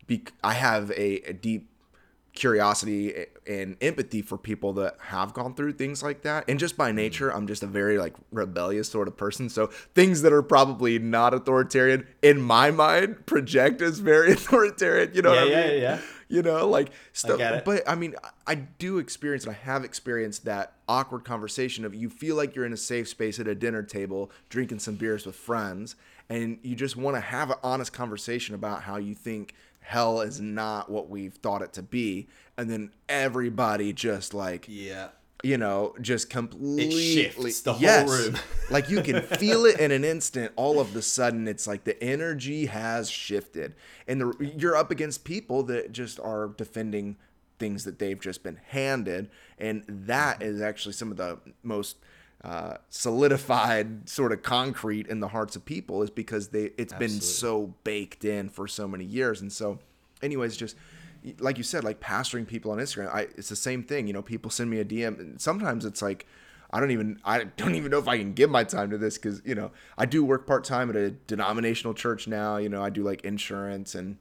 be- I have a, a deep curiosity and empathy for people that have gone through things like that. And just by mm. nature, I'm just a very like rebellious sort of person. So things that are probably not authoritarian in my mind project as very authoritarian. You know yeah, I mean? Yeah, yeah you know, like stuff. I but I mean, I do experience and I have experienced that awkward conversation of you feel like you're in a safe space at a dinner table drinking some beers with friends and you just want to have an honest conversation about how you think hell is not what we've thought it to be and then everybody just like yeah you know, just completely it shifts the yes, whole room. like you can feel it in an instant. All of the sudden, it's like the energy has shifted, and the, you're up against people that just are defending things that they've just been handed, and that is actually some of the most uh, solidified sort of concrete in the hearts of people is because they it's Absolutely. been so baked in for so many years, and so, anyways, just like you said, like pastoring people on Instagram, I, it's the same thing. You know, people send me a DM, and sometimes it's like, I don't even I don't even know if I can give my time to this because you know I do work part time at a denominational church now. You know, I do like insurance and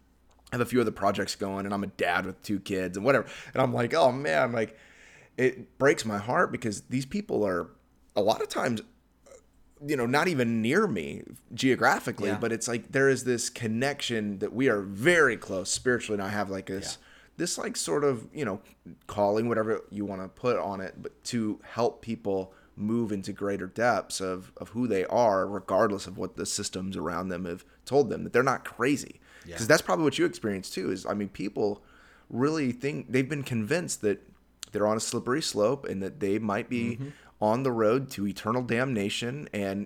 I have a few other projects going, and I'm a dad with two kids and whatever. And I'm like, oh man, like it breaks my heart because these people are a lot of times you know not even near me geographically yeah. but it's like there is this connection that we are very close spiritually and i have like this yeah. this like sort of you know calling whatever you want to put on it but to help people move into greater depths of of who they are regardless of what the systems around them have told them that they're not crazy because yeah. that's probably what you experience too is i mean people really think they've been convinced that they're on a slippery slope and that they might be mm-hmm on the road to eternal damnation, and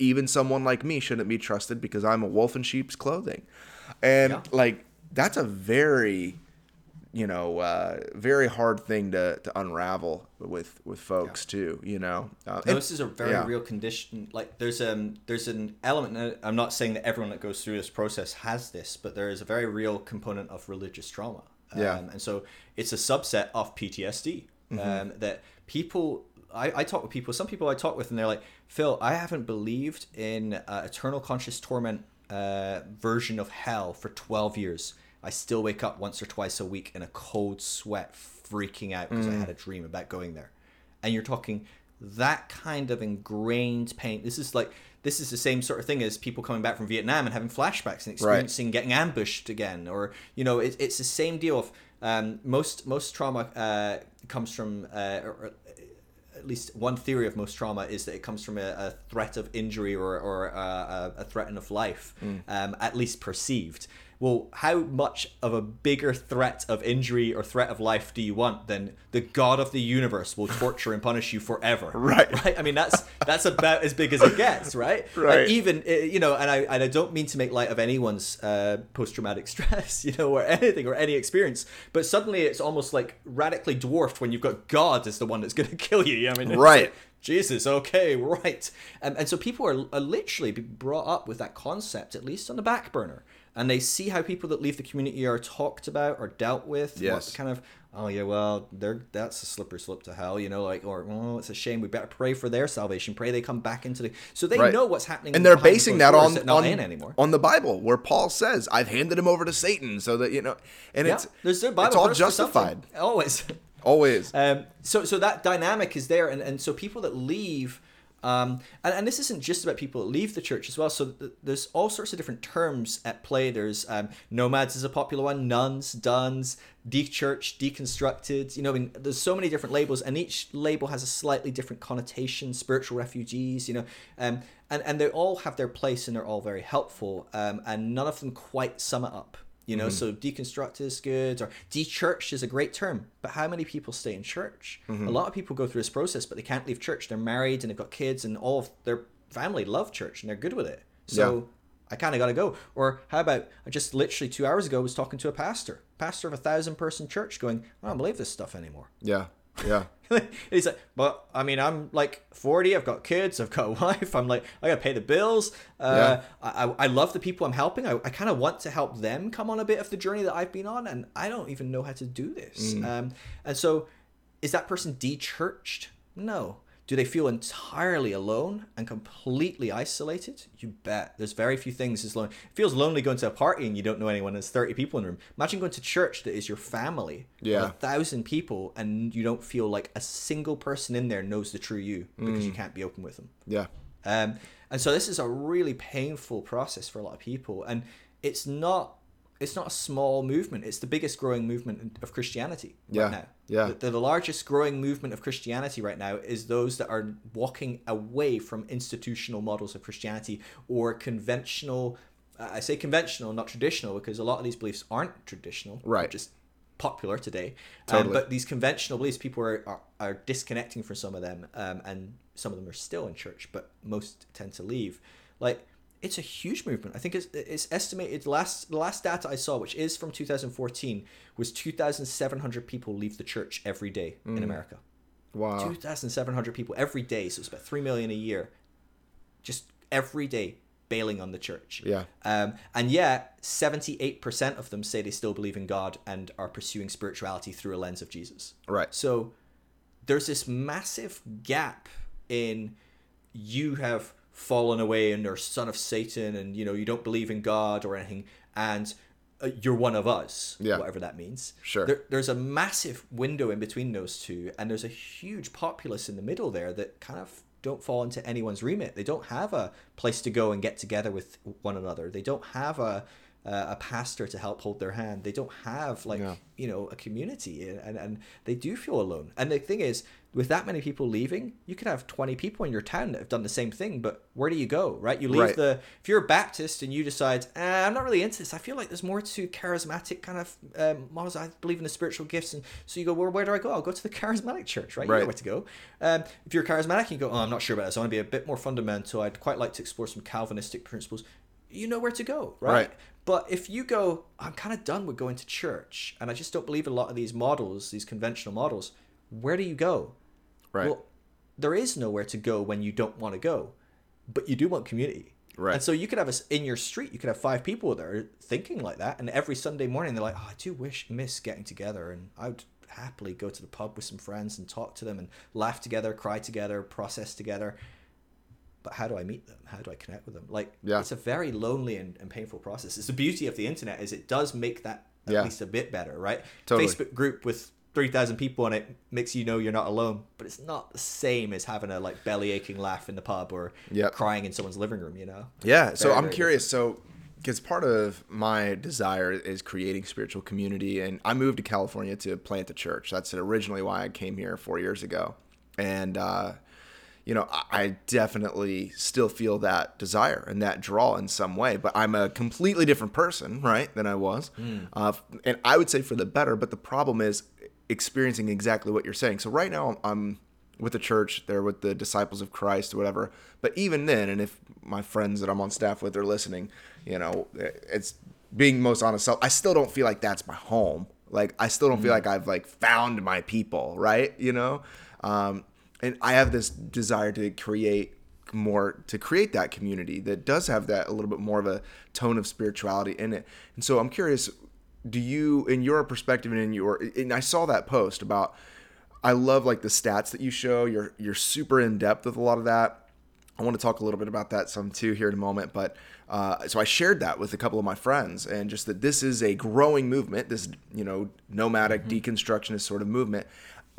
even someone like me shouldn't be trusted because I'm a wolf in sheep's clothing. And yeah. like that's a very you know uh, very hard thing to, to unravel with with folks yeah. too you know uh, no, this is a very yeah. real condition like there's um there's an element i'm not saying that everyone that goes through this process has this but there is a very real component of religious trauma um, yeah and so it's a subset of ptsd mm-hmm. um, that people I, I talk with people. Some people I talk with, and they're like, "Phil, I haven't believed in uh, eternal conscious torment uh, version of hell for twelve years. I still wake up once or twice a week in a cold sweat, freaking out because mm. I had a dream about going there." And you're talking that kind of ingrained pain. This is like this is the same sort of thing as people coming back from Vietnam and having flashbacks and experiencing right. getting ambushed again, or you know, it, it's the same deal of Um, most most trauma uh, comes from, uh, at least one theory of most trauma is that it comes from a, a threat of injury or, or a, a threat of life, Mm. um, at least perceived. Well, how much of a bigger threat of injury or threat of life do you want than the God of the universe will torture and punish you forever? Right. Right. I mean, that's that's about as big as it gets, right? Right. Like even uh, you know, and I and I don't mean to make light of anyone's uh, post traumatic stress, you know, or anything or any experience, but suddenly it's almost like radically dwarfed when you've got God as the one that's going to kill you. I mean, Right. Jesus, okay, right. Um, and so people are, are literally brought up with that concept, at least on the back burner. And they see how people that leave the community are talked about or dealt with. Yes. What kind of, oh, yeah, well, they're, that's a slippery slope to hell, you know, like, or, oh, it's a shame. We better pray for their salvation. Pray they come back into the. So they Right. know what's happening. and they're basing that on that on, in anymore. on the Bible, where Paul says, "I've handed him over to Satan," so that you know, and Yeah, it's there's a Bible it's all verse for something. justified, Always. always. Um, so so that dynamic is there, and, and so people that leave, um, and, and this isn't just about people that leave the church as well. So th- there's all sorts of different terms at play. There's um, nomads is a popular one, nones, dones, de-church, deconstructed. You know, I mean, there's so many different labels, and each label has a slightly different connotation. Spiritual refugees, you know, um, and and they all have their place, and they're all very helpful, um, and none of them quite sum it up. You know, mm-hmm. so deconstruct is good, or de-church is a great term. But how many people stay in church? A mm-hmm. lot of people go through this process, but they can't leave church. They're married and they've got kids, and all of their family love church and they're good with it. So Yeah. I kind of got to go. Or how about I just literally two hours ago was talking to a pastor, pastor of a thousand person church, going, I don't believe this stuff anymore. Yeah, yeah, He's like, but I mean, I'm like 40. I've got kids. I've got a wife. I'm like, I gotta pay the bills. Uh, I, I I love the people I'm helping. I, I kind of want to help them come on a bit of the journey that I've been on, and I don't even know how to do this. Um, and so, is that person de-churched? No. Do they feel entirely alone and completely isolated? You bet. There's very few things as lonely. It feels lonely going to a party and you don't know anyone. There's 30 people in the room. Imagine going to church that is your family. Yeah. A thousand people and you don't feel like a single person in there knows the true you because you can't be open with them. yeah, Um, and so this is a really painful process for a lot of people, and it's not it's not a small movement. It's the biggest growing movement of Christianity Yeah, right now. yeah. The, the largest growing movement of Christianity right now is those that are walking away from institutional models of Christianity or conventional. Uh, I say conventional, not traditional, because a lot of these beliefs aren't traditional. Right. just popular today. Totally. Um, but these conventional beliefs, people are, are, are disconnecting from some of them, um, and some of them are still in church, but most tend to leave. Like it's a huge movement. I think it's it's estimated last the last data I saw, which is from 2014, was 2,700 people leave the church every day Mm. in America. wow, 2,700 people every day, so it's about three million a year, just every day bailing on the church. yeah, Um, and yet, 78% of them say they still believe in God and are pursuing spirituality through a lens of Jesus. right, So there's this massive gap in you have fallen away and are son of Satan and you know you don't believe in God or anything and uh, you're one of us, Yeah. whatever that means. Sure. There, there's a massive window in between those two, and there's a huge populace in the middle there that kind of don't fall into anyone's remit. They don't have a place to go and get together with one another. They don't have a uh, a pastor to help hold their hand. They don't have like Yeah. you know a community, and and they do feel alone. And the thing is, with that many people leaving, you could have 20 people in your town that have done the same thing, but where do you go, right? You leave Right. the, if you're a Baptist and you decide, eh, I'm not really into this, I feel like there's more to charismatic kind of um, models. I believe in the spiritual gifts. And so you go, well, where do I go? I'll go to the charismatic church, right? You Right. know where to go. Um, if you're charismatic, you go, oh, I'm not sure about this. I want to be a bit more fundamental. I'd quite like to explore some Calvinistic principles. You know where to go, right? Right. But if you go, I'm kind of done with going to church and I just don't believe in a lot of these models, these conventional models, where do you go? right, Well, there is nowhere to go when you don't want to go, but you do want community. Right. And so you could have us in your street, you could have five people that are thinking like that, and every Sunday morning they're like, "Oh, I do wish miss getting together, and I would happily go to the pub with some friends and talk to them and laugh together, cry together, process together." But how do I meet them? How do I connect with them? Like, Yeah. it's a very lonely and, and painful process. It's the beauty of the internet is it does make that at Yeah. least a bit better, right? Totally. Facebook group with 3,000 people on it makes you know you're not alone, but it's not the same as having a like belly aching laugh in the pub or Yep. crying in someone's living room, you know? Yeah. So I'm very curious. So because part of my desire is creating spiritual community, and I moved to California to plant a church. That's originally why I came here four years ago, and uh, you know, I definitely still feel that desire and that draw in some way, but I'm a completely different person, right, than I was. Mm. Uh, and I would say for the better, but the problem is experiencing exactly what you're saying. So right now I'm with the church, they're with the disciples of Christ or whatever. But even then, and if my friends that I'm on staff with are listening, you know, it's being most honest self, I still don't feel like that's my home. Like I still don't feel like I've like found my people, right? You know? Um, and I have this desire to create more to create that community that does have that a little bit more of a tone of spirituality in it. And so I'm curious, do you in your perspective and in your and I saw that post about I love like the stats that you show. You're you're super in depth with a lot of that. I want to talk a little bit about that some too here in a moment, but uh, so I shared that with a couple of my friends, and just that this is a growing movement, this you know nomadic mm-hmm. deconstructionist sort of movement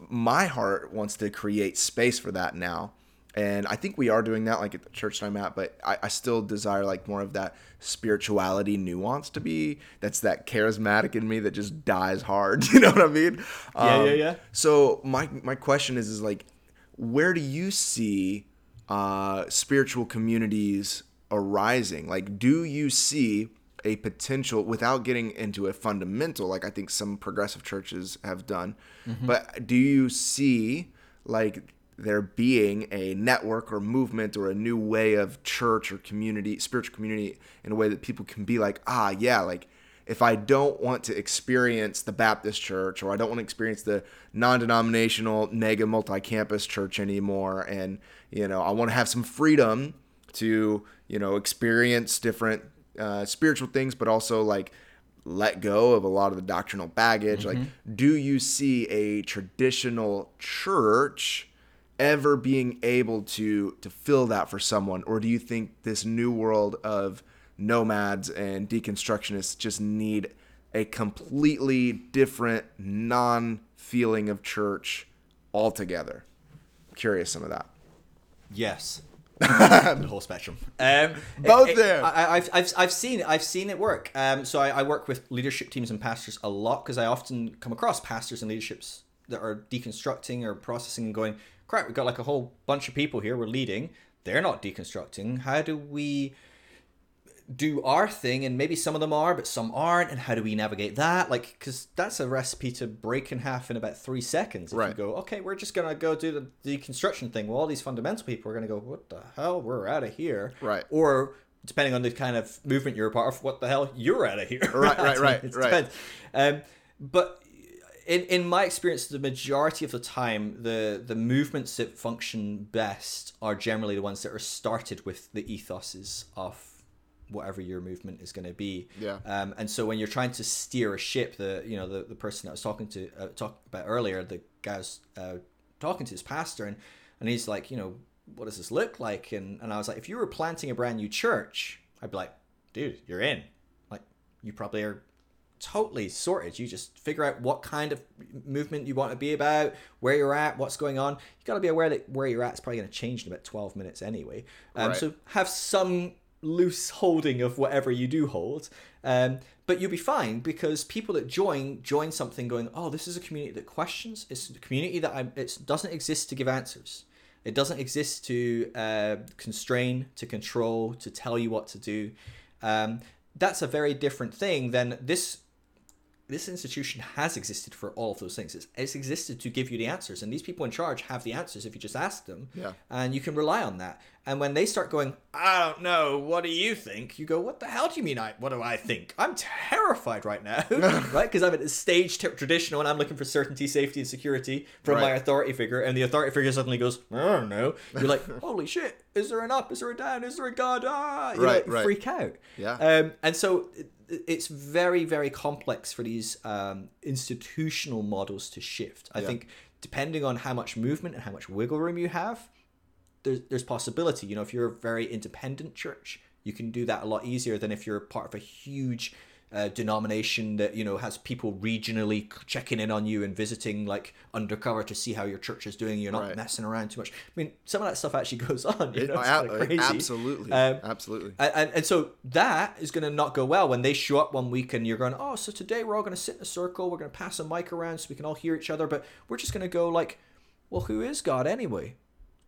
my heart wants to create space for that now. And I think we are doing that, like at the church I'm at, but I, I still desire like more of that spirituality nuance to be. That's that charismatic in me that just dies hard. You know what I mean? Yeah, um, yeah, yeah. So my my question is, is like, where do you see uh, spiritual communities arising? Like, do you see a potential without getting into a fundamental like I think some progressive churches have done. Mm-hmm. But do you see like there being a network or movement or a new way of church or community, spiritual community in a way that people can be like, ah, yeah, like if I don't want to experience the Baptist church or I don't want to experience the non-denominational mega multi-campus church anymore and you know, I want to have some freedom to, you know, experience different uh, spiritual things, but also like let go of a lot of the doctrinal baggage. Mm-hmm. Like, do you see a traditional church ever being able to to fill that for someone, or do you think this new world of nomads and deconstructionists just need a completely different non feeling of church altogether? I'm curious some of that. Yes the whole spectrum. Um, Both it, there. I, have I've, I've seen I've seen it work. Um, so I, I work with leadership teams and pastors a lot because I often come across pastors and leaderships that are deconstructing or processing and going, crap, we've got like a whole bunch of people here we're leading. They're not deconstructing. How do we do our thing and maybe some of them are but some aren't and how do we navigate that like because that's a recipe to break in half in about three seconds if right. you go okay we're just gonna go do the deconstruction thing well all these fundamental people are gonna go what the hell we're out of here right or depending on the kind of movement you're a part of what the hell you're out of here right right right it right um, but in, in my experience, the majority of the time, the, the movements that function best are generally the ones that are started with the ethoses of whatever your movement is going to be. Yeah. Um, and so when you're trying to steer a ship, the you know the, the person that I was talking to uh, talked about earlier, the guy was uh, talking to his pastor, and and he's like, you know, what does this look like? And and I was like, if you were planting a brand new church, I'd be like, dude, you're in. Like you probably are totally sorted. You just figure out what kind of movement you want to be about, where you're at, what's going on. You got to be aware that where you're at is probably going to change in about 12 minutes anyway. Um, right. So have some loose holding of whatever you do hold. Um, but you'll be fine because people that join join something going, oh, this is a community that questions. It's a community that I'm, it doesn't exist to give answers. It doesn't exist to uh, constrain, to control, to tell you what to do. Um, that's a very different thing than this this institution has existed for all of those things. It's, it's, existed to give you the answers, and these people in charge have the answers if you just ask them. Yeah. And you can rely on that. And when they start going, I don't know, what do you think? You go, what the hell do you mean? I what do I think? I'm terrified right now, right? Because I'm at a stage t- traditional, and I'm looking for certainty, safety, and security from right. my authority figure, and the authority figure suddenly goes, I don't know. You're like, holy shit! Is there an up? Is there a down? Is there a god? Ah! You right, right. freak out. Yeah. Um, and so it's very very complex for these um, institutional models to shift. I yeah. think depending on how much movement and how much wiggle room you have, there's there's possibility. You know, if you're a very independent church, you can do that a lot easier than if you're part of a huge uh, denomination that you know has people regionally checking in on you and visiting like undercover to see how your church is doing. You're not Right. messing around too much. I mean, some of that stuff actually goes on. You know, it's a- kinda crazy. absolutely, Um, absolutely. and, and, and so that is going to not go well when they show up one week and you're going, oh, so today we're all going to sit in a circle. We're going to pass a mic around so we can all hear each other. But we're just going to go like, well, who is God anyway?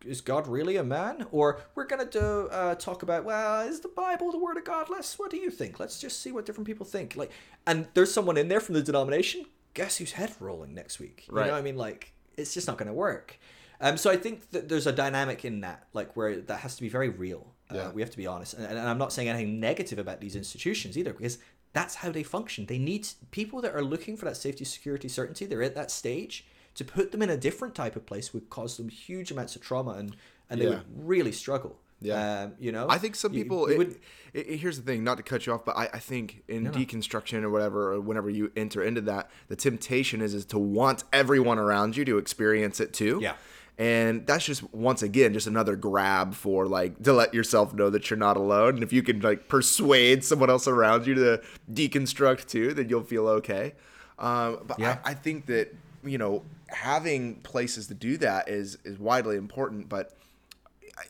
Is God really a man? Or we're going to do uh, talk about, well, is the Bible the Word of God? Let's, what do you think? Let's just see what different people think. Like, and there's someone in there from the denomination. Guess who's head rolling next week? You Right. know, what I mean, like, it's just not going to work. Um, so I think that there's a dynamic in that, like where that has to be very real. Yeah. Uh, we have to be honest, and, and I'm not saying anything negative about these institutions either, because that's how they function. They need people that are looking for that safety, security, certainty. They're at that stage. To put them in a different type of place would cause them huge amounts of trauma, and and they Yeah. would really struggle. Yeah. um, you know. I think some You- people. you it- would- it- it- here's the thing, not to cut you off, but I, I think in no. deconstruction or whatever, or whenever you enter into that, the temptation is is to want everyone around you to experience it too. Yeah. And that's just once again just another grab for like to let yourself know that you're not alone. And if you can like persuade someone else around you to deconstruct too, then you'll feel okay. Um, but Yeah. I, I think that you know having places to do that is is widely important. But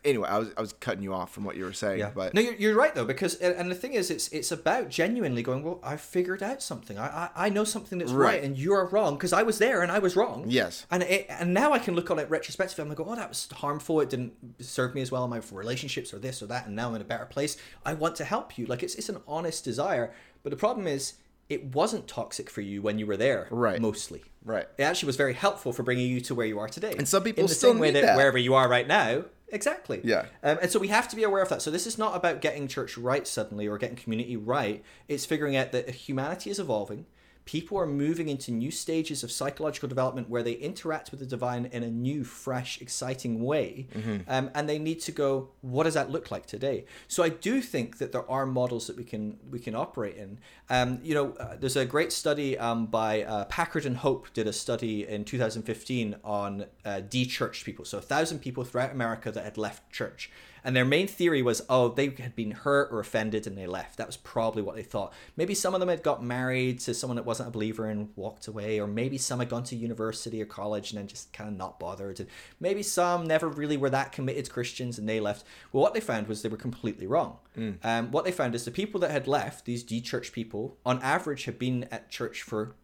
anyway, I was I was cutting you off from what you were saying. Yeah. But no, you're, you're right though, because and the thing is, it's it's about genuinely going. Well, I figured out something. I I, I know something that's right, Right. and you're wrong because I was there and I was wrong. Yes. And it, and now I can look on it retrospectively. I'm like, oh, that was harmful. It didn't serve me as well in my relationships or this or that. And now I'm in a better place. I want to help you. Like it's it's an honest desire. But the problem is, it wasn't toxic for you when you were there. Right. Mostly. Right. It actually was very helpful for bringing you to where you are today. And some people in the still same way that, that. wherever you are right now. Exactly. Yeah. Um, and so we have to be aware of that. So this is not about getting church right suddenly or getting community right. It's figuring out that humanity is evolving. People are moving into new stages of psychological development where they interact with the divine in a new, fresh, exciting way. Um, and they need to go, what does that look like today? So I do think that there are models that we can we can operate in. Um, you know, uh, there's a great study um, by uh, Packard and Hope did a study in 2015 on uh, de-churched people. So a thousand people throughout America that had left church. And their main theory was, oh, they had been hurt or offended and they left. That was probably what they thought. Maybe some of them had got married to someone that wasn't a believer and walked away, or maybe some had gone to university or college and then just kind of not bothered. And maybe some never really were that committed Christians and they left. Well, what they found was they were completely wrong. Um, what they found is the people that had left, these de-church people, on average had been at church for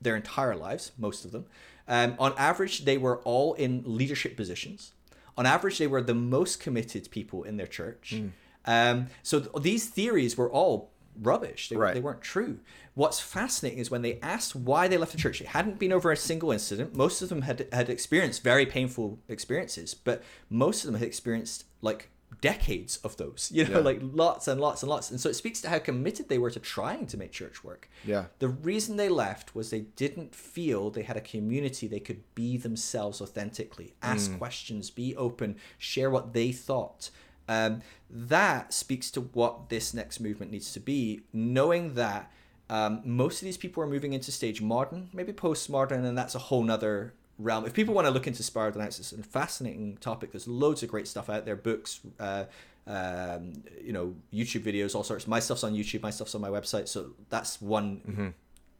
their entire lives, most of them. Um, on average, they were all in leadership positions. On average, they were the most committed people in their church. Um, so th- these theories were all rubbish. They, Right. they weren't true. What's fascinating is when they asked why they left the church, it hadn't been over a single incident. Most of them had, had experienced very painful experiences, but most of them had experienced like decades of those, you know, Yeah. like lots and lots and lots. And so it speaks to how committed they were to trying to make church work. Yeah. The reason they left was they didn't feel they had a community they could be themselves authentically, ask questions, be open, share what they thought. Um, that speaks to what this next movement needs to be, knowing that um, most of these people are moving into stage modern, maybe postmodern, and that's a whole nother realm. If people want to look into spiral dynamics, it's a fascinating topic. There's loads of great stuff out there, books, uh, um, you know, YouTube videos, all sorts. My stuff's on YouTube, my stuff's on my website, so that's one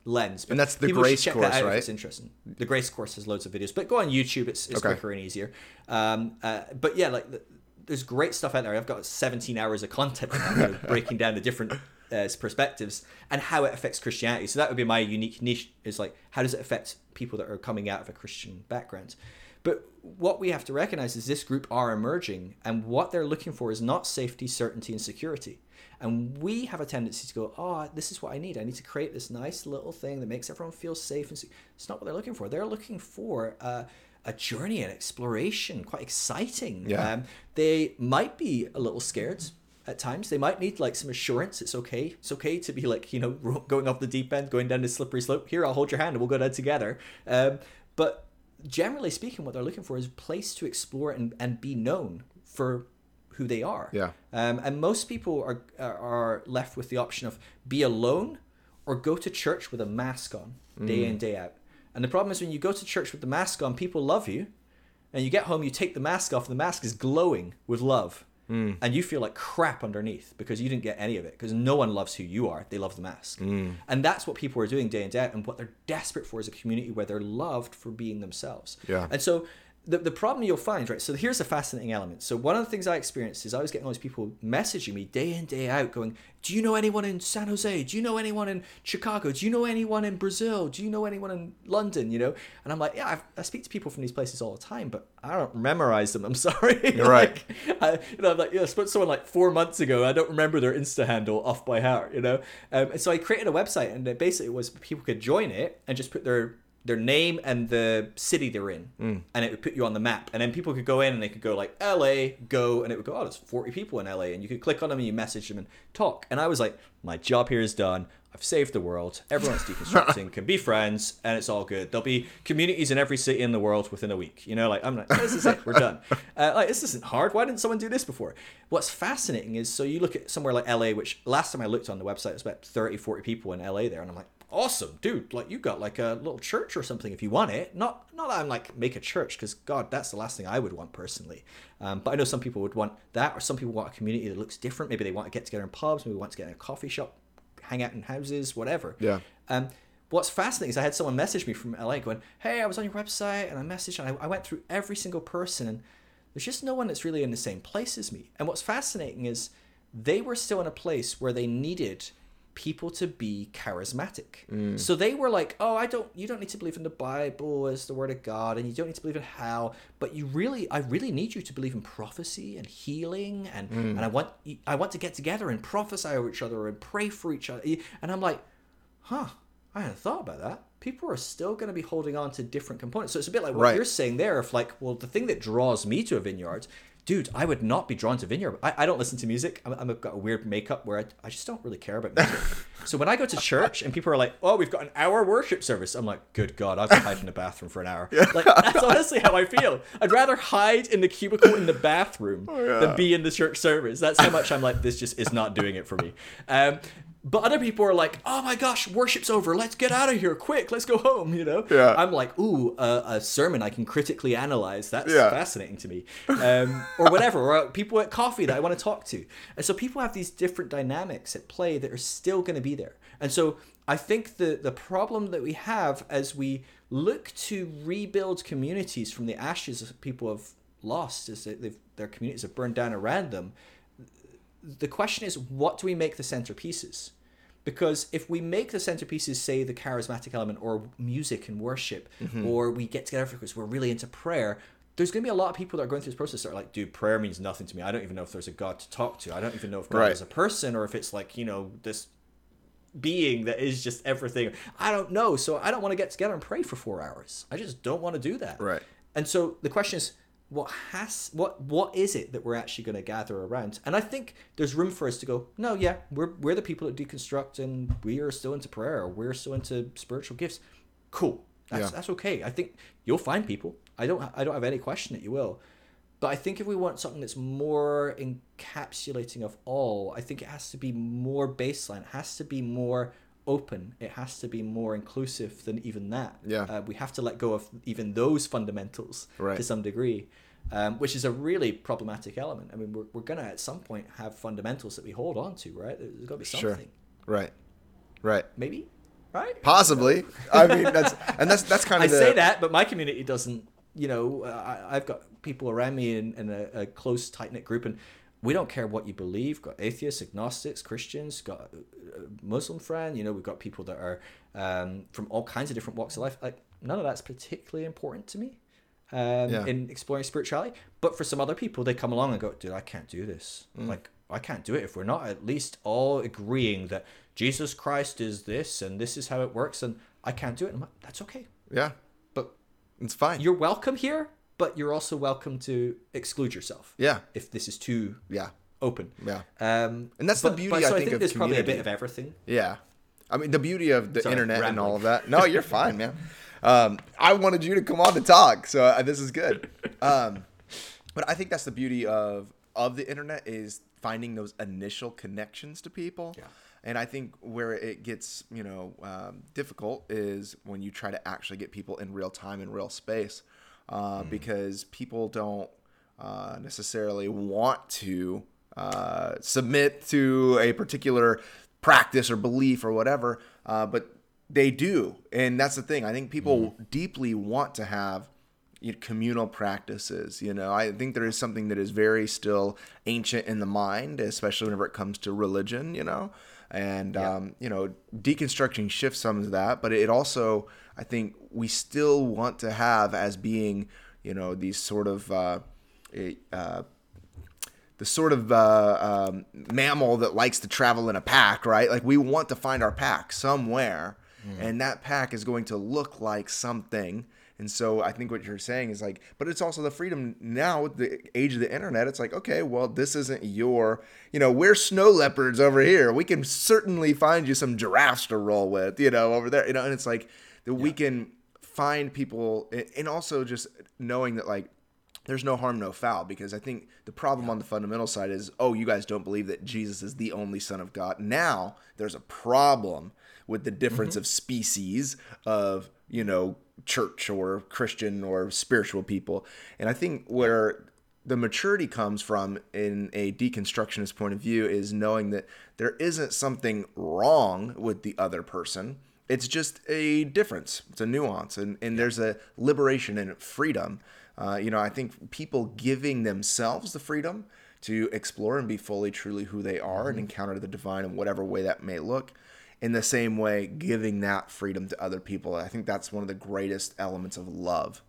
lens. But And that's the Grace that course, if right? It's interesting. The Grace course has loads of videos, but go on YouTube. It's, it's Okay. quicker and easier. Um, uh, but yeah, like the, there's great stuff out there. I've got 17 hours of content on that, you know, breaking down the different uh, perspectives and how it affects Christianity. So that would be my unique niche. Is like how does it affect people that are coming out of a Christian background? But what we have to recognize is this group are emerging, and what they're looking for is not safety, certainty, and security. And we have a tendency to go, oh, this is what I need. I need to create this nice little thing that makes everyone feel safe. And se-" it's not what they're looking for. They're looking for uh, a journey and exploration, quite exciting. Yeah. Um, they might be a little scared at times. They might need like some assurance. It's okay. It's okay to be like, you know, going off the deep end, going down the slippery slope. Here, I'll hold your hand and we'll go down together. Um, but generally speaking, what they're looking for is a place to explore and, and be known for who they are. Yeah. Um, and most people are, are are left with the option of be alone or go to church with a mask on day in day out. And the problem is when you go to church with the mask on, people love you, and you get home, you take the mask off, and the mask is glowing with love. Mm. and you feel like crap underneath because you didn't get any of it because no one loves who you are. They love the mask. Mm. And that's what people are doing day in day out and what they're desperate for is a community where they're loved for being themselves. Yeah. and so the, the problem you'll find, right? So here's a fascinating element. So one of the things I experienced is I was getting all these people messaging me day in, day out, going, Do you know anyone in San Jose? Do you know anyone in Chicago? Do you know anyone in Brazil? Do you know anyone in London? You know? And I'm like, Yeah, I've, I speak to people from these places all the time, but I don't memorize them. I'm sorry. You're right. I, you know, I'm like, yeah, I spoke to someone like four months ago. I don't remember their Insta handle off by heart, you know? Um, and so I created a website, and it basically was people could join it and just put their their name and the city they're in, Mm. and it would put you on the map. And then people could go in and they could go like LA, go, and it would go, oh, there's 40 people in LA, and you could click on them and you message them and talk. And I was like, my job here is done. I've saved the world. Everyone's deconstructing, can be friends, and it's all good. There'll be communities in every city in the world within a week. You know, like I'm like, this is it, we're done. Uh, like this isn't hard. Why didn't someone do this before? What's fascinating is so you look at somewhere like LA, which last time I looked on the website, it was about 30, 40 people in LA there, and I'm like, awesome, dude. Like you got like a little church or something if you want it. Not not that I'm like make a church because God, that's the last thing I would want personally. Um, but I know some people would want that, or some people want a community that looks different. Maybe they want to get together in pubs. Maybe want to get in a coffee shop, hang out in houses, whatever. Yeah. Um, what's fascinating is I had someone message me from LA going, "Hey, I was on your website and I messaged and I, I went through every single person and there's just no one that's really in the same place as me." And what's fascinating is they were still in a place where they needed people to be charismatic. Mm. So they were like, "Oh, I don't you don't need to believe in the Bible as the word of God and you don't need to believe in hell, but you really I really need you to believe in prophecy and healing and mm. and I want I want to get together and prophesy over each other and pray for each other." And I'm like, huh, I hadn't thought about that. People are still going to be holding on to different components. So it's a bit like what Right. you're saying there. If like, well, the thing that draws me to a vineyard, dude, I would not be drawn to vineyard. I, I don't listen to music. I'm, I've got a weird makeup where I, I just don't really care about music. so when I go to church and people are like, oh, we've got an hour worship service, I'm like, good God, I'll go hide in the bathroom for an hour. Like that's honestly how I feel. I'd rather hide in the cubicle in the bathroom than be in the church service. That's how much I'm like, this just is not doing it for me. Um, but other people are like, "Oh my gosh, worship's over. Let's get out of here quick. Let's go home." You know. Yeah. I'm like, "Ooh, uh, a sermon I can critically analyze. That's Yeah. fascinating to me." Um, or whatever. Or uh, people at coffee that I want to talk to. And so people have these different dynamics at play that are still going to be there. And so I think the the problem that we have as we look to rebuild communities from the ashes of people have lost, is that they've, their communities have burned down around them the question is what do we make the centerpieces? Because if we make the centerpieces say the charismatic element or music and worship mm-hmm. or we get together because we're really into prayer there's going to be a lot of people that are going through this process that are like dude prayer means nothing to me. I don't even know if there's a god to talk to. I don't even know if god Right. is a person or if it's like you know this being that is just everything. I don't know. So i don't want to get together and pray for four hours. I just don't want to do that. Right. and so the question is, what has what what is it that we're actually going to gather around? And I think there's room for us to go. No, yeah, we're we're the people that deconstruct, and we are still into prayer. Or we're still into spiritual gifts. Cool. That's Yeah. that's okay. I think you'll find people. I don't I don't have any question that you will. But I think if we want something that's more encapsulating of all, I think it has to be more baseline. It has to be more open. It has to be more inclusive than even that. Yeah. Uh, we have to let go of even those fundamentals Right. to some degree, um, which is a really problematic element. I mean, we're, we're going to at some point have fundamentals that we hold on to, right? There's got to be Sure. something. Right. Right. Maybe? Right? Possibly. I mean, that's and that's that's kind I of the, say that, but my community doesn't. You know, uh, I, I've got people around me in, in a, a close, tight knit group, and we don't care what you believe. Got atheists, agnostics, Christians, got a Muslim friend. You know, we've got people that are um, from all kinds of different walks of life. Like none of that's particularly important to me um, Yeah. in exploring spirituality. But for some other people, they come along and go, "Dude, I can't do this. Mm. Like, I can't do it if we're not at least all agreeing that Jesus Christ is this and this is how it works, and I can't do it." And like, "That's okay." yeah. But It's fine. you're welcome here, but you're also welcome to exclude yourself yeah. if this is too Yeah. open. Yeah. Um, And that's the beauty, but so I I think, think of there's probably a bit of everything. Yeah. I mean, the beauty of the Sorry, internet and all of that. No, you're fine, man. Um, I wanted you to come on to talk, so uh, this is good. Um, but I think that's the beauty of of the internet is finding those initial connections to people. Yeah. And I think where it gets, you know, um, difficult is when you try to actually get people in real time in real space, uh, Mm. because people don't uh, necessarily want to uh, submit to a particular practice or belief or whatever, uh, but they do, and that's the thing. I think people mm. deeply want to have you know, communal practices. You know, I think there is something that is very still ancient in the mind, especially whenever it comes to religion. You know, and yeah. um, you know, deconstructing shifts some of that, but it also, I think, we still want to have as being, you know, these sort of uh, uh, the sort of uh, um, mammal that likes to travel in a pack, right? Like we want to find our pack somewhere mm. and that pack is going to look like something. And so I think what you're saying is like, but it's also the freedom now with the age of the internet. It's like, okay, well, this isn't your, you know, we're snow leopards over here. We can certainly find you some giraffes to roll with, you know, over there, you know, and it's like that yeah. we can find people and also just knowing that like there's no harm, no foul. Because I think the problem on the fundamental side is, oh, you guys don't believe that Jesus is the only Son of God. Now there's a problem with the difference mm-hmm. of species of you know church or Christian or spiritual people. And I think where the maturity comes from in a deconstructionist point of view is knowing that there isn't something wrong with the other person. It's just a difference. It's a nuance, and, and there's a liberation and freedom. Uh, you know, I think people giving themselves the freedom to explore and be fully, truly who they are mm-hmm. and encounter the divine in whatever way that may look in the same way giving that freedom to other people. I think that's one of the greatest elements of love.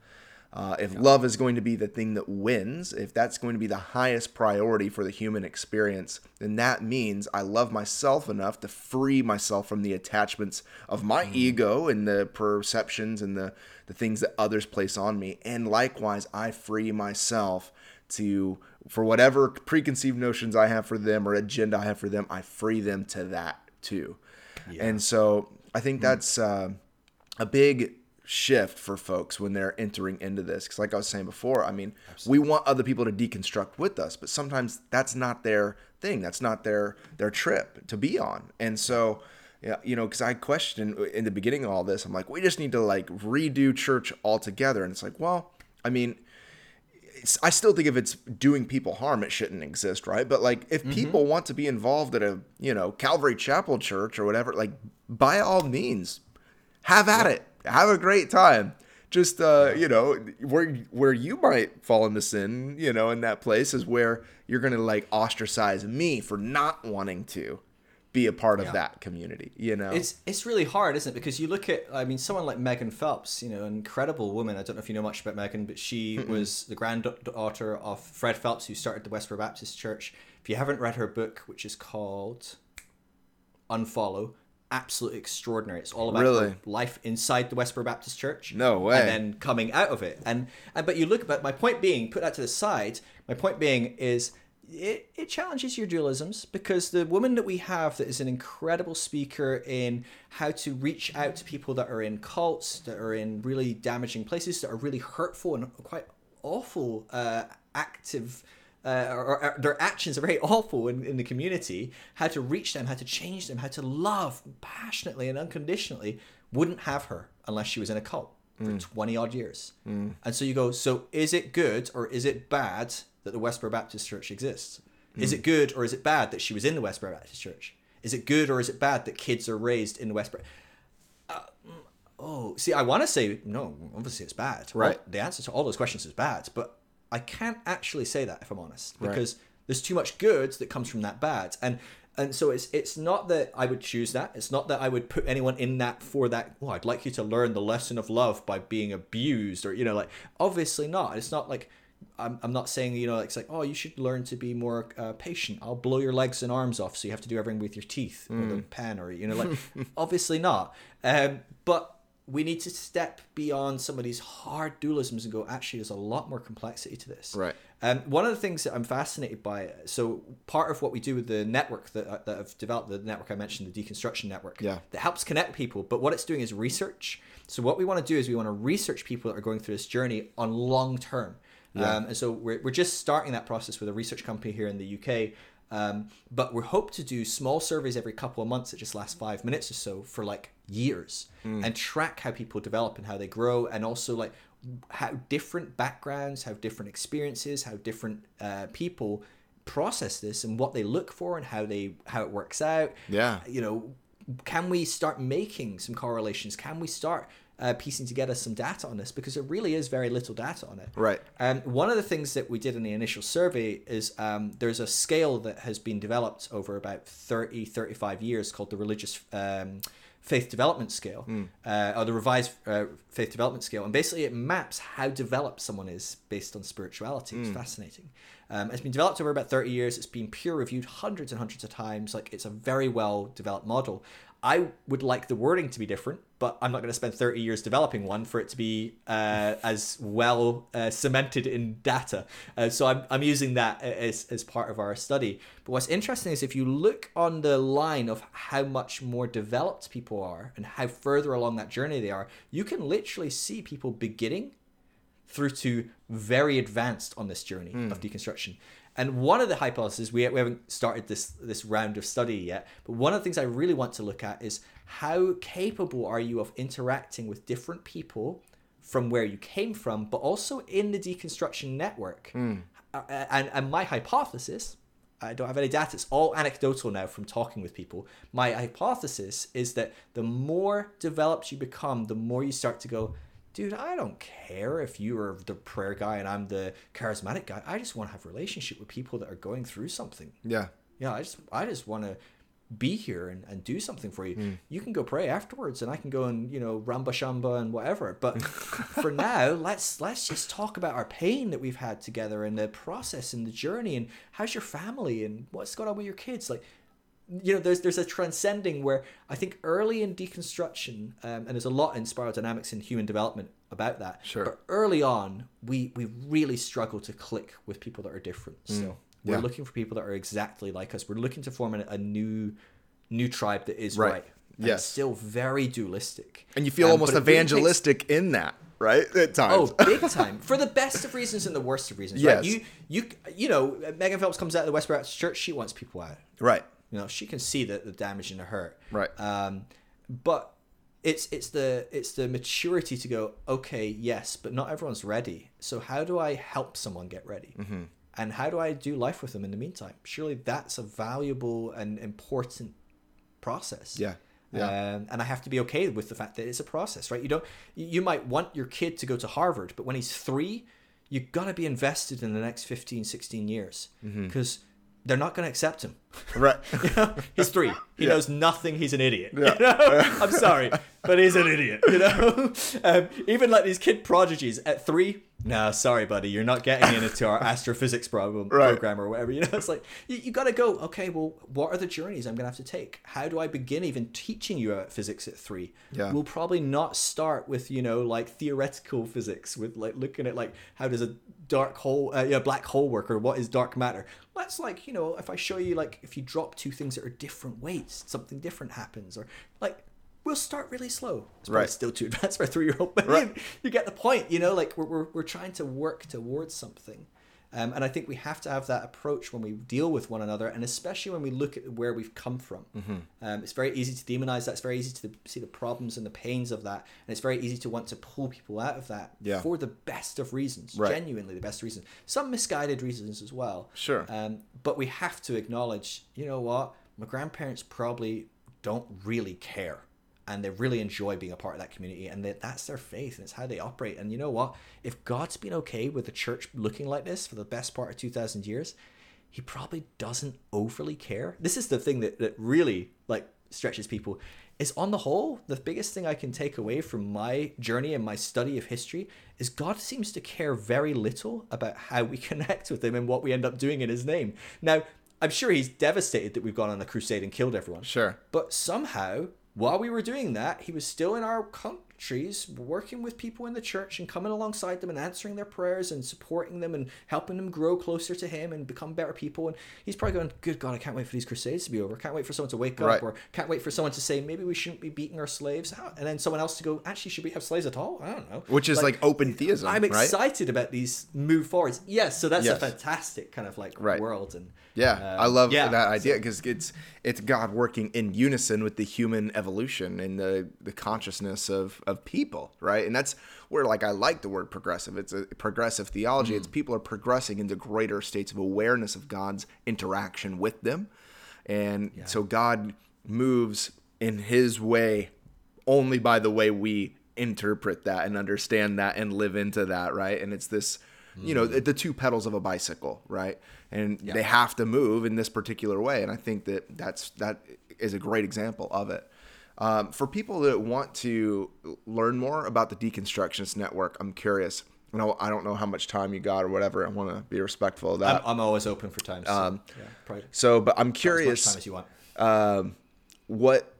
Uh, if love is going to be the thing that wins, if that's going to be the highest priority for the human experience, then that means I love myself enough to free myself from the attachments of my mm. ego and the perceptions and the, the things that others place on me. And likewise, I free myself to, for whatever preconceived notions I have for them or agenda I have for them, I free them to that too. Yeah. And so I think hmm. that's uh, a big shift for folks when they're entering into this. Because, like I was saying before, I mean, Absolutely. we want other people to deconstruct with us, but sometimes that's not their thing. That's not their their trip to be on. And so, yeah, you know, because I questioned in the beginning of all this, I'm like, we just need to like redo church altogether. And it's like, well, I mean, I still think if it's doing people harm, it shouldn't exist, right? But like, if mm-hmm. people want to be involved at a you know Calvary Chapel Church or whatever, like by all means, have at yeah. it, have a great time. Just uh, you know, where where you might fall into sin, you know, in that place is where you're gonna like ostracize me for not wanting to be a part of yeah. that community you know? It's it's really hard isn't it? Because you look at i mean someone like megan phelps you know an incredible woman. I don't know if you know much about megan but she Mm-mm. was the granddaughter of fred phelps who started the westboro baptist church. If you haven't read her book which is called unfollow absolutely extraordinary. It's all about really? life inside the westboro baptist church no way. and then coming out of it. And, and but you look but my point being put that to the side my point being is it, it challenges your dualisms because the woman that we have that is an incredible speaker in how to reach out to people that are in cults, that are in really damaging places, that are really hurtful and quite awful, uh, active. Uh, or, or, their actions are very awful in, in the community. How to reach them, how to change them, how to love passionately and unconditionally wouldn't have her unless she was in a cult for mm. 20 odd years. Mm. And so you go, so is it good or is it bad that the Westboro Baptist Church exists? Mm. Is hmm. it good or is it bad that she was in the Westboro Baptist Church? Is it good or is it bad that kids are raised in the Westboro? Uh, oh, see, I want to say no. Obviously, it's bad. Right. the answer to all those questions is bad, but I can't actually say that if I'm honest, because right. there's too much good that comes from that bad, and and so it's it's not that I would choose that. It's not that I would put anyone in that for that. Well, I'd like you to learn the lesson of love by being abused, or you know, like obviously not. It's not like I'm, I'm not saying you know it's like oh you should learn to be more uh, patient. I'll blow your legs and arms off so you have to do everything with your teeth mm. with a pen or you know like obviously not. Um, but we need to step beyond some of these hard dualisms and go actually there's a lot more complexity to this. Right. Um, one of the things that i'm fascinated by so part of what we do with the network that, uh, that i've developed the network i mentioned the deconstruction network yeah. that helps connect people but what it's doing is research. So what we want to do is we want to research people that are going through this journey on long term yeah. Um, and so we're, we're just starting that process with a research company here in the UK. Um, but we hope to do small surveys every couple of months that just last five minutes or so for like years mm. and track how people develop and how they grow and also like how different backgrounds, how different experiences, how different uh, people process this and what they look for and how they how it works out. Yeah. You know, can we start making some correlations? Can we start uh, piecing together some data on this? Because there really is very little data on it. Right. Um, one of the things that we did in the initial survey is um, there's a scale that has been developed over about 30, 35 years called the Religious um, Faith Development Scale, uh, or the Revised uh, Faith Development Scale. And basically, it maps how developed someone is based on spirituality. It's fascinating. Um, it's been developed over about 30 years. It's been peer reviewed hundreds and hundreds of times. Like, it's a very well developed model. I would like the wording to be different, but I'm not going to spend 30 years developing one for it to be uh, as well uh, cemented in data. Uh, so I'm, I'm using that as, as part of our study. But what's interesting is if you look on the line of how much more developed people are and how further along that journey they are, you can literally see people beginning through to very advanced on this journey of deconstruction. And one of the hypotheses we, we haven't started this this round of study yet, but one of the things I really want to look at is how capable are you of interacting with different people from where you came from, but also in the deconstruction network. Uh, and and my hypothesis, I don't have any data. It's all anecdotal now from talking with people. My hypothesis is that the more developed you become, the more you start to go, dude, I don't care if you are the prayer guy and I'm the charismatic guy. I just want to have a relationship with people that are going through something. Yeah. Yeah, I just I just want to be here and, and do something for you. Mm. You can go pray afterwards and I can go and, you know, ramba shamba and whatever. But for now, let's let's just talk about our pain that we've had together and the process and the journey and how's your family and what's going on with your kids. Like you know, there's there's a transcending where I think early in deconstruction, um, and there's a lot in spiral dynamics and human development about that. Sure. But early on, we we really struggle to click with people that are different. So we're yeah. looking for people that are exactly like us. We're looking to form a, a new new tribe that is Right. right. Yes. Still very dualistic. And you feel Um, almost really takes- evangelistic in that, right? At times. Oh, big time! For the best of reasons and the worst of reasons. Yes. Right? You you you know, Megan Phelps comes out of the West Baptist Church. She wants people out. right. You know, she can see the, the damage and the hurt. Right. Um, but it's it's the it's the maturity to go, okay, yes, but not everyone's ready. So how do I help someone get ready? Mm-hmm. And how do I do life with them in the meantime? Surely that's a valuable and important process. Yeah. Yeah. Um, and I have to be okay with the fact that it's a process, right? You don't. You might want your kid to go to Harvard, but when he's three, you've got to be invested in the next 15, 16 years Mm-hmm. They're not going to accept him. Right. You know, he's three. He knows nothing. He's an idiot. Yeah. You know? I'm sorry, but he's an idiot. You know, um, even like these kid prodigies at three. No, sorry, buddy, you're not getting into our astrophysics problem Right. program or whatever. You know, it's like you, you got to go. Okay, well, what are the journeys I'm gonna have to take? How do I begin even teaching you about physics at three? Yeah. We'll probably not start with you know like theoretical physics with like looking at like how does a dark hole, uh, yeah, black hole work or what is dark matter. Let's like you know if I show you like if you drop two things that are different weights, something different happens or like. We'll start really slow. It's Right. still too advanced for a three-year-old, but Right. you, you get the point. You know, like we're, we're, we're trying to work towards something. Um, and I think we have to have that approach when we deal with one another, and especially when we look at where we've come from. Mm-hmm. Um, it's very easy to demonize that. It's very easy to see the problems and the pains of that, and it's very easy to want to pull people out of that Yeah. for the best of reasons, Right. genuinely the best reasons. Some misguided reasons as well. Sure. Um, but we have to acknowledge, you know what? My grandparents probably don't really care. And they really enjoy being a part of that community, and that that's their faith, and it's how they operate. And you know what? If God's been okay with the church looking like this for the best part of two thousand years, He probably doesn't overly care. This is the thing that, that really like stretches people. Is on the whole, the biggest thing I can take away from my journey and my study of history is God seems to care very little about how we connect with Him and what we end up doing in His name. Now, I'm sure He's devastated that we've gone on a crusade and killed everyone. Sure. But somehow, while we were doing that, he was still in our countries, working with people in the church and coming alongside them and answering their prayers and supporting them and helping them grow closer to him and become better people. And he's probably going, Good God, I can't wait for these crusades to be over. Can't wait for someone to wake Right. up or can't wait for someone to say, Maybe we shouldn't be beating our slaves. How- And then someone else to go, Actually, should we have slaves at all? I don't know. Which is like, open theism, I'm right? excited about these move forwards. Yes, so that's Yes. a fantastic kind of like Right. world. And Yeah, um, I love yeah, that idea because it's it's God working in unison with the human evolution and the the consciousness of of people, right? And that's where like I like the word progressive. It's a progressive theology. It's people are progressing into greater states of awareness of God's interaction with them. And so God moves in his way only by the way we interpret that and understand that and live into that, right? And it's this, you know, the two pedals of a bicycle, right? And they have to move in this particular way. And I think that that's that is a great example of it. Um, for people that want to learn more about the Deconstructionist Network, I'm curious. You know, I don't know how much time you got or whatever. I want to be respectful of I'm, that. I'm always open for time. So, Um, yeah, so, but I'm as much curious time as you want. um, what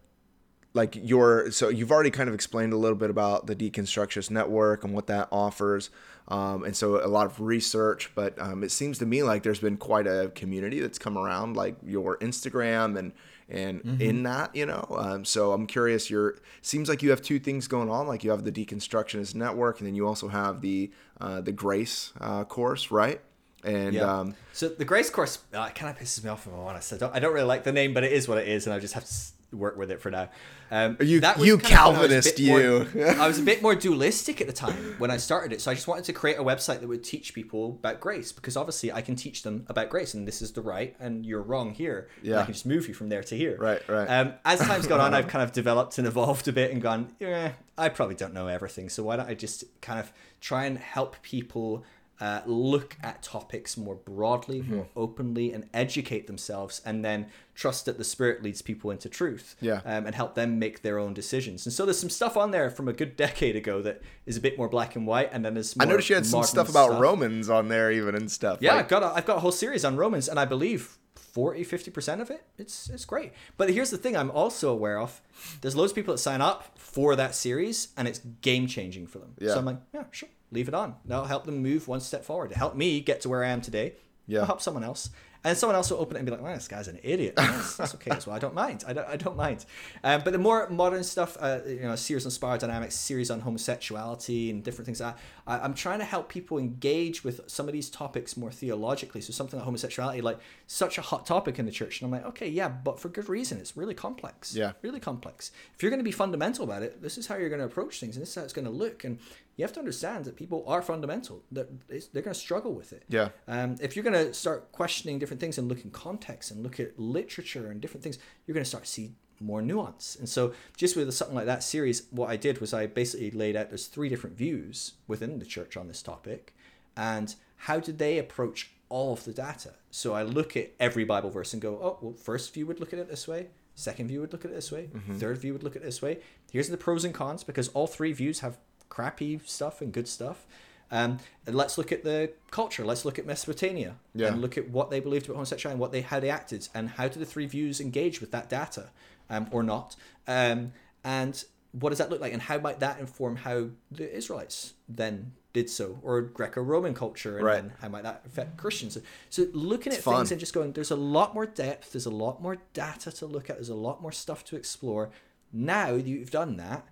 like your so you've already kind of explained a little bit about the deconstructionist network and what that offers um, and so a lot of research but um, it seems to me like there's been quite a community that's come around like your instagram and and in that you know um, so i'm curious you're seems like you have two things going on like you have the deconstructionist network and then you also have the uh, the grace uh, course right and Yeah. um, so the Grace course uh, kind of pisses me off if I'm honest. I don't, I don't really like the name, but it is what it is, and I just have to work with it for now. Um, You- that you kind of when I was Calvinist, more- you. I was a bit more dualistic at the time when I started it, so I just wanted to create a website that would teach people about grace because obviously I can teach them about grace, and this is the right, and you're wrong here. Yeah. I can just move you from there to here. Right, right. Um, as time's gone on, I've kind of developed and evolved a bit and gone, yeah, I probably don't know everything. So why don't I just kind of try and help people uh, look at topics more broadly, Mm-hmm. more openly, and educate themselves, and then trust that the Spirit leads people into truth. Yeah. Um, and help them make their own decisions. And so there's some stuff on there from a good decade ago that is a bit more black and white, and then there's I noticed you had some stuff about Romans on there, even and stuff. yeah, Like, I've got a, I've got a whole series on Romans, and I believe 40, 50 percent of it, it's it's great. But here's the thing: I'm also aware of there's loads of people that sign up for that series, and it's game changing for them. Yeah. So I'm like, yeah, sure, leave it on. That'll help them move one step forward. Help me get to where I am today. Yeah. I'll help someone else. And someone else will open it and be like, well, this guy's an idiot. That's, that's okay as well. I don't mind. I don't, I don't mind. Um, but the more modern stuff, uh, you know, series on spiral dynamics, series on homosexuality and different things like that, I, I'm trying to help people engage with some of these topics more theologically. So something like homosexuality, like such a hot topic in the church. And I'm like, okay, yeah, but for good reason. It's really complex. Yeah. Really complex. If you're going to be fundamental about it, this is how you're going to approach things and this is how it's going to look. And you have to understand that people are fundamental. That they're going to struggle with it. Yeah. Um, if you're going to start questioning different things and look in context and look at literature and different things, you're going to start to see more nuance. And so, just with something like that series, what I did was I basically laid out there's three different views within the church on this topic, and how did they approach all of the data? So I look at every Bible verse and go, oh, well, first view would look at it this way. Second view would look at it this way. Third view would look at it this way. Here's the pros and cons because all three views have crappy stuff and good stuff. Um, and let's look at the culture. Let's look at Mesopotamia Yeah. and look at what they believed about homosexuality and what they how they acted and how do the three views engage with that data um, or not. Um, and what does that look like and how might that inform how the Israelites then did so or Greco-Roman culture and Right. how might that affect Christians? So looking at fun. things and just going, there's a lot more depth, there's a lot more data to look at, there's a lot more stuff to explore. Now that you've done that,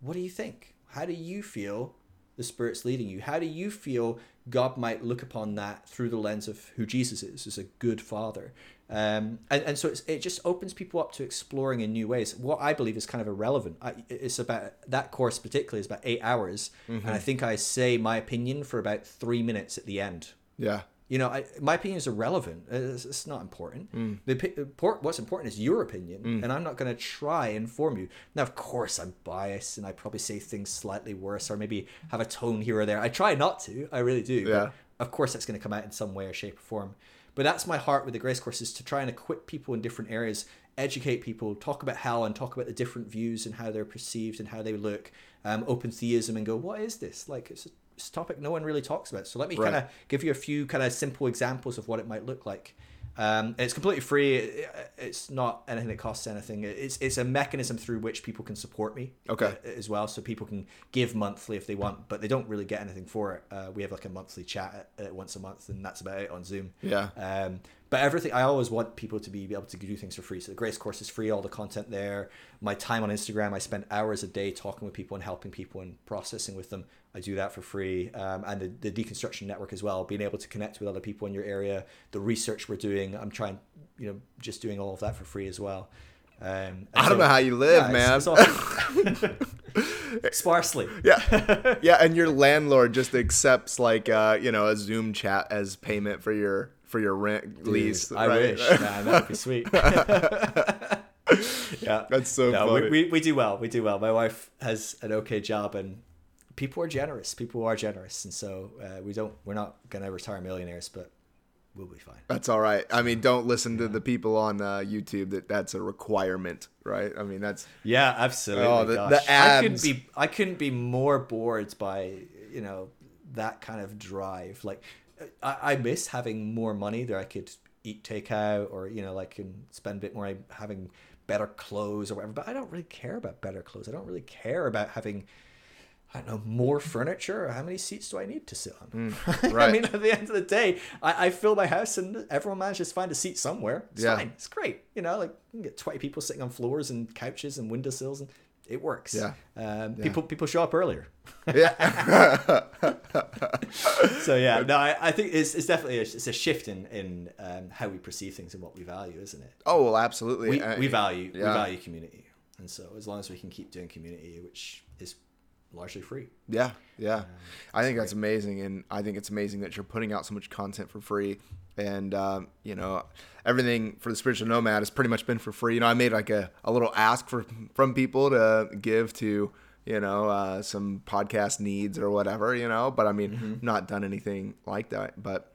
what do you think? How do you feel the Spirit's leading you? How do you feel God might look upon that through the lens of who Jesus is, as a good father? Um, and, and so it's, it just opens people up to exploring in new ways. What I believe is kind of irrelevant. I, it's about that course, particularly, is about eight hours. And I think I say my opinion for about three minutes at the end. Yeah. You know, I, my opinion is irrelevant. Uh, it's, it's not important. Mm. The, uh, what's important is your opinion, mm. and I'm not going to try and inform you. Now, of course, I'm biased, and I probably say things slightly worse, or maybe have a tone here or there. I try not to. I really do. Yeah. Of course, that's going to come out in some way or shape or form. But that's my heart with the Grace course is to try and equip people in different areas, educate people, talk about how and talk about the different views and how they're perceived and how they look. Um, open theism and go, what is this? Like it's it's a topic no one really talks about. So let me Right. kind of give you a few kind of simple examples of what it might look like. Um, it's completely free. It's not anything that costs anything. It's it's a mechanism through which people can support me. Okay. uh, As well, so people can give monthly if they want, but they don't really get anything for it. Uh, we have like a monthly chat uh, once a month, and that's about it on Zoom. Yeah. Um, but everything, I always want people to be, be able to do things for free. So the Grace course is free, all the content there. My time on Instagram, I spend hours a day talking with people and helping people and processing with them. I do that for free. Um, and the, the deconstruction network as well, being able to connect with other people in your area, the research we're doing, I'm trying, you know, just doing all of that for free as well. Um, I don't so- know how you live, yeah, man. it's- it's Sparsely. yeah, yeah, and your landlord just accepts like uh, you know a Zoom chat as payment for your for your rent lease. I right? wish. Man, that'd be sweet. yeah. That's so no, funny. we, we, we do well. We do well. My wife has an okay job, and people are generous. People are generous, and so uh, we don't. We're not gonna retire millionaires, but we'll be fine. That's all right. I mean, don't listen to the people on uh, YouTube that that's a requirement, right? I mean, that's Yeah, absolutely. Oh, the- the I couldn't be. I couldn't be more bored by you know that kind of drive. Like, I, I miss having more money that I could eat takeout, or you know, like can spend a bit more having better clothes or whatever. But I don't really care about better clothes. I don't really care about having. I don't know more furniture. How many seats do I need to sit on? I right. mean, at the end of the day, I, I fill my house and everyone manages to find a seat somewhere. It's Yeah. fine. It's great. You know, like you can get twenty people sitting on floors and couches and windowsills, and it works. Yeah. Um, People people show up earlier. yeah, So yeah, no, I, I think it's, it's definitely a, it's a shift in in um, how we perceive things and what we value, isn't it? oh well, absolutely. We, we value we value community, and so as long as we can keep doing community, which is largely free. Yeah, yeah. I think that's amazing, and I think it's amazing that you're putting out so much content for free. And um, you know, everything for the spiritual nomad has pretty much been for free. You know, I made like a, a little ask for from people to give to you know uh, some podcast needs or whatever. You know, but I mean, Mm-hmm. not done anything like that. But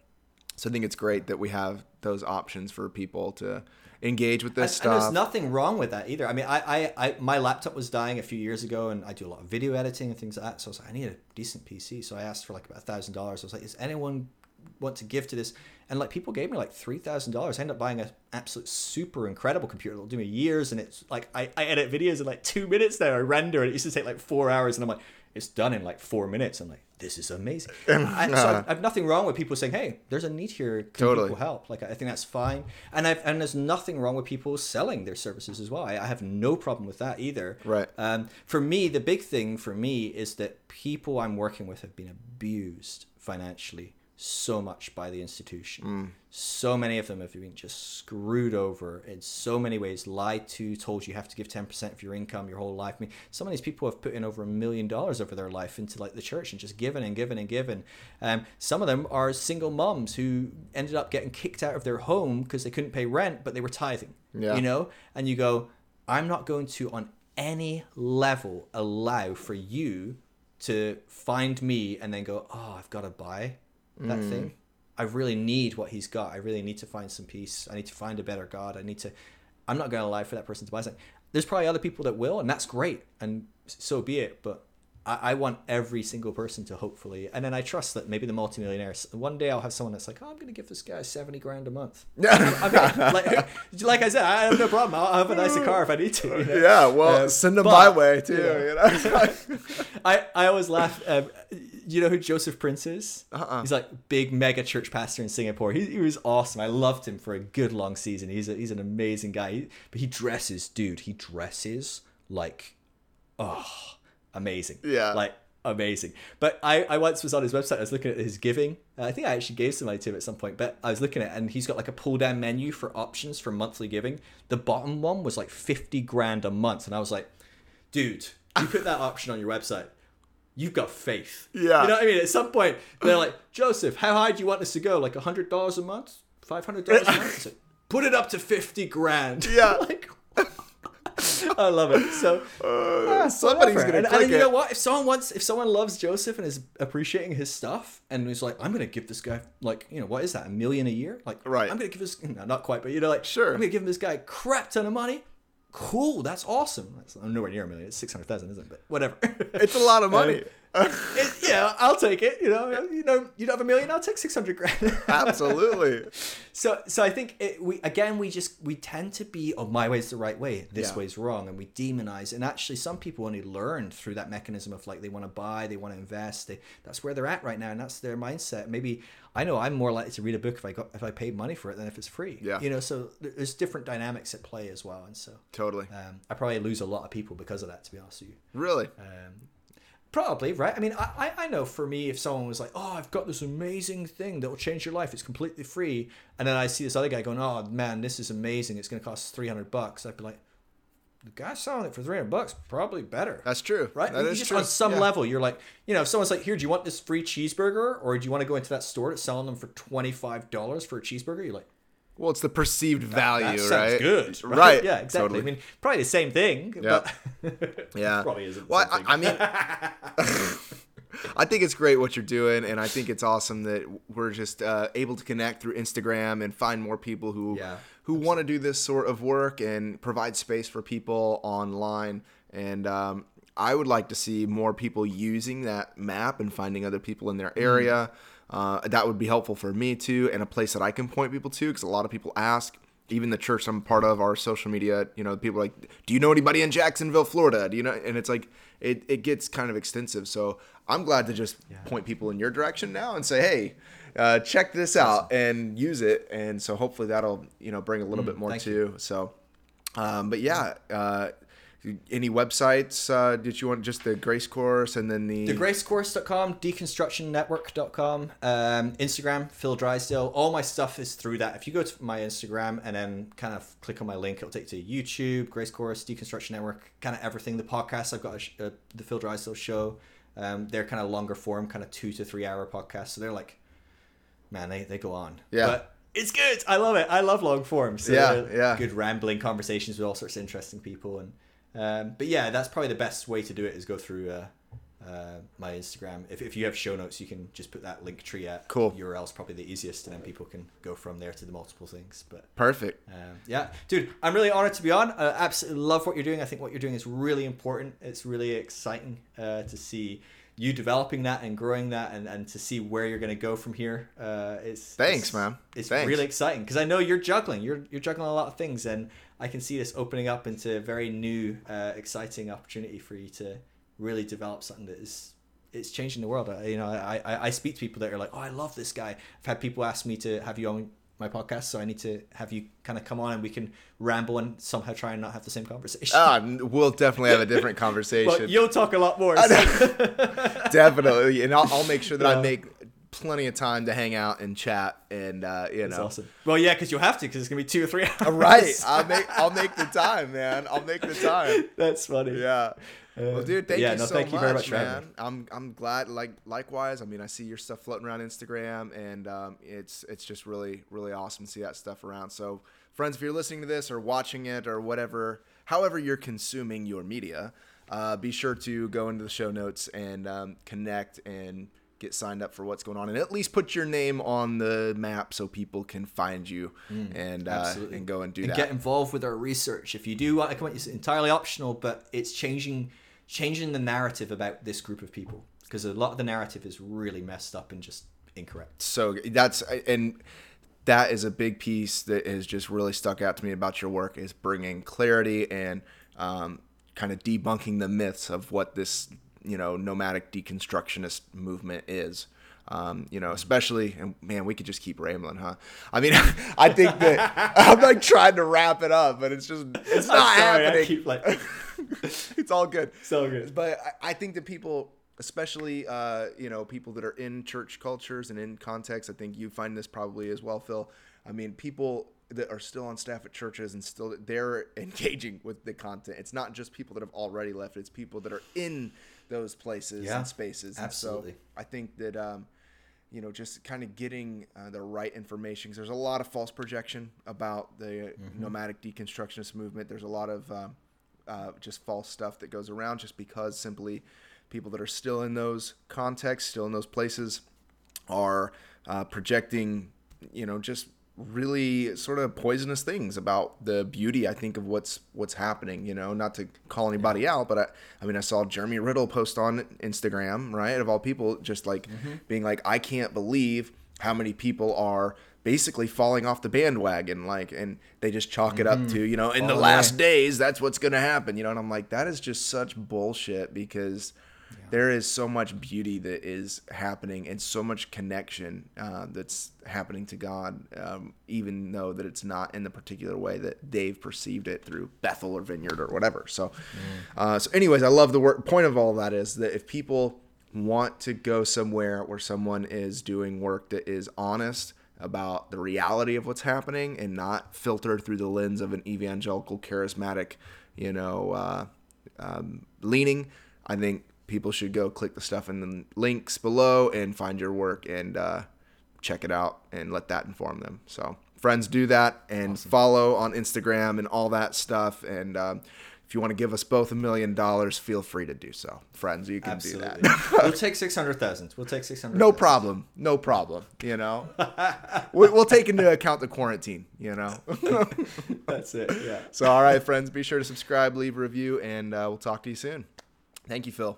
so I think it's great that we have those options for people to engage with this And, and there's nothing wrong with that either. I mean, I, I, I, my laptop was dying a few years ago, and I do a lot of video editing and things like that. So I was like, I need a decent PC. So I asked for like about a thousand dollars. I was like, is anyone want to give to this? And like people gave me like three thousand dollars. I ended up buying an absolute super incredible computer that'll do me years. And it's like I, I edit videos in like two minutes now. I render, and it used to take like four hours, and I'm like, it's done in like four minutes. I'm like, this is amazing. I, so I've, I've nothing wrong with people saying, hey, there's a need here. Can Totally. people help? Like I think that's fine. And I've and there's nothing wrong with people selling their services as well. I, I have no problem with that either. Right. Um, for me, the big thing for me is that people I'm working with have been abused financially so much by the institution. So many of them have been just screwed over in so many ways, lied to, told you have to give 10% of your income your whole life. I mean, some of these people have put in over a million dollars over their life into like the church and just given and given and given. Um, some of them are single moms who ended up getting kicked out of their home because they couldn't pay rent, but they were tithing. Yeah. You know? And you go, I'm not going to on any level allow for you to find me and then go, oh, I've got to buy that thing. I really need what he's got. I really need to find some peace. I need to find a better God. I need to. I'm not going to lie for that person to buy something. There's probably other people that will, and that's great, and so be it. But I, I want every single person to hopefully, and then I trust that maybe the multimillionaires. One day I'll have someone that's like, "Oh, I'm going to give this guy seventy grand a month." I mean, like, like I said, I have no problem. I'll have a nicer car if I need to. you know? yeah, well, Um, send them but- my way too. yeah. You know? I, I always laugh. Um, you know who Joseph Prince is? Uh-uh. He's like big mega church pastor in Singapore. He, he was awesome. I loved him for a good long season. He's a, he's an amazing guy. He, but he dresses, dude. He dresses like, oh, amazing. Yeah. Like amazing. But I, I once was on his website. I was looking at his giving. I think I actually gave some money to him at some point. But I was looking at, it and he's got like a pull down menu for options for monthly giving. The bottom one was like fifty grand a month, and I was like, dude, you put that option on your website. You've got faith. Yeah. You know what I mean? At some point, they're like, Joseph, how high do you want this to go? Like hundred dollars a month? Five hundred dollars a month? Like, Put it up to fifty grand. Yeah. like, I love it. So Uh, somebody's whatever. gonna and, click and you know what? If someone wants, if someone loves Joseph and is appreciating his stuff, and is like, I'm gonna give this guy like, you know, what is that? A million a year? Like, Right. I'm gonna give this, no, not quite, but you know, like, Sure. I'm gonna give him this guy a crap ton of money. Cool, that's awesome. That's nowhere near a million. It's six hundred thousand, isn't it? But whatever. It's a lot of money. It- yeah, I'll take it. You know, you know, you don't have a million. I'll take six hundred grand. Absolutely. So, so I think it, we again we just we tend to be oh my way's the right way, this Yeah. way's wrong, and we demonize. And actually, some people only learn through that mechanism of like they want to buy, they want to invest. They that's where they're at right now, and that's their mindset. Maybe I know I'm more likely to read a book if I got if I paid money for it than if it's free. Yeah. you know. So there's different dynamics at play as well, and so Totally. um, I probably lose a lot of people because of that. To be honest with you. Really. Um, probably right. I mean, I, I I know for me, if someone was like, "Oh, I've got this amazing thing that will change your life. It's completely free," and then I see this other guy going, "Oh man, this is amazing. It's going to cost three hundred bucks," I'd be like, the guy selling it for 300 bucks probably better. That's true. Right? That You is just true. on some Yeah. level, you're like, you know, if someone's like, here, do you want this free cheeseburger? Or do you want to go into that store that's selling them for $25 for a cheeseburger? You're like, Well, it's the perceived value, that right? good. Right? Right. Yeah, exactly. Totally. I mean, probably the same thing. Yeah. But Yeah. probably isn't. Well, I. I mean, I think it's great what you're doing, and I think it's awesome that we're just uh, able to connect through Instagram and find more people who Yeah, who want to do this sort of work and provide space for people online. And um, I would like to see more people using that map and finding other people in their Mm-hmm. area. Uh, that would be helpful for me too, and a place that I can point people to because a lot of people ask. Even the church I'm part of, our social media, you know, people are like, "Do you know anybody in Jacksonville, Florida?" Do you know? And it's like, it, it gets kind of extensive. So I'm glad to just point people in your direction now and say, "Hey, uh, check this out and use it." And so hopefully that'll you know bring a little bit more Mm, thank too. So, um, but yeah, uh, any websites uh, did you want? Just the Grace Course and then the, thegracecourse.com, deconstructionnetwork.com, um, Instagram, Phil Drysdale. All my stuff is through that. If you go to my Instagram and then kind of click on my link, it'll take you to YouTube, Grace Course, Deconstruction Network, kind of everything. The podcast, I've got a sh- uh, the Phil Drysdale show. Um, they're kind of longer form, kind of two to three hour podcasts. So they're like, man, they, they go on. Yeah. But it's good. I love it. I love long form. So Yeah, yeah. Good rambling conversations with all sorts of interesting people. And um, but yeah, that's probably the best way to do it is go through uh, uh, my Instagram. If, if you have show notes, you can just put that link tree at Cool. URL's probably the easiest, and then people can go from there to the multiple things. But perfect. um, yeah, dude, I'm really honored to be on. I absolutely love what you're doing. I think what you're doing is really important. It's really exciting uh, to see you developing that and growing that, and, and to see where you're going to go from here. Uh, it's Thanks, it's- man. It's Thanks. really exciting because I know you're juggling. You're you're juggling a lot of things, and I can see this opening up into a very new, uh, exciting opportunity for you to really develop something that is it's changing the world. I, you know, I, I I speak to people that are like, oh, I love this guy. I've had people ask me to have you on my podcast, so I need to have you kind of come on and we can ramble and somehow try and not have the same conversation. Ah, we'll definitely have a different conversation. but you'll talk a lot more. so- definitely, and I'll, I'll make sure that I make plenty of time to hang out and chat, and uh, you That's know. awesome. Well, yeah, because you'll have to, because it's gonna be two or three hours. Right, I'll make I'll make the time, man. I'll make the time. That's funny. Yeah. Well, dude, thank yeah, you no, so thank you much, very much man. I'm I'm glad. Like likewise, I mean, I see your stuff floating around Instagram, and um, it's it's just really really awesome to see that stuff around. So, friends, if you're listening to this or watching it or whatever, however you're consuming your media, uh, be sure to go into the show notes and um, connect and get signed up for what's going on, and at least put your name on the map so people can find you and uh, Mm, and go and do and that. get involved with our research. If you do want to come, it's entirely optional, but it's changing changing the narrative about this group of people because a lot of the narrative is really messed up and just incorrect. so that's and that is a big piece that has just really stuck out to me about your work is bringing clarity and um, kind of debunking the myths of what this you know nomadic deconstructionist movement is. Um, you know especially and man we could just keep rambling huh? I mean i think that i'm like trying to wrap it up but it's just it's not sorry, I happening. keep like it's all good. So good. but I, I think that people especially uh, you know people that are in church cultures and in context i think you find this probably as well phil. I mean people that are still on staff at churches and still they're engaging with the content. It's not just people that have already left. It's people that are in those places Yeah, and spaces. And absolutely. so i think that um, you know just kind of getting uh, the right information 'cause there's a lot of false projection about the nomadic deconstructionist movement. There's a lot of um, uh, just false stuff that goes around just because simply people that are still in those contexts, still in those places, are uh, projecting, you know, just really sort of poisonous things about the beauty I think of what's what's happening you know? Not to call anybody out but I, I mean I saw Jeremy Riddle post on Instagram right? Of all people just like mm-hmm. being like I can't believe how many people are basically falling off the bandwagon like and they just chalk it up mm-hmm. to you know in the Oh, last yeah. days that's what's gonna happen you know? And i'm like that is just such bullshit because there is so much beauty that is happening and so much connection uh, that's happening to god um, even though that it's not in the particular way that dave perceived it through bethel or vineyard or whatever. So uh, so anyways i love the work point of all that is that if people want to go somewhere where someone is doing work that is honest about the reality of what's happening and not filtered through the lens of an evangelical, charismatic, you know, uh, um, leaning, I think people should go click the stuff in the links below and find your work and uh, check it out and let that inform them. So, friends, do that and awesome. follow on Instagram and all that stuff. And um, if you want to give us both a million dollars, feel free to do so. Friends, you can Absolutely. do that. we'll take 600,000. We'll take 600. No problem. No problem. You know, we'll take into account the quarantine, you know. That's it. Yeah. So, all right, friends, be sure to subscribe, leave a review, and uh, we'll talk to you soon. Thank you, Phil.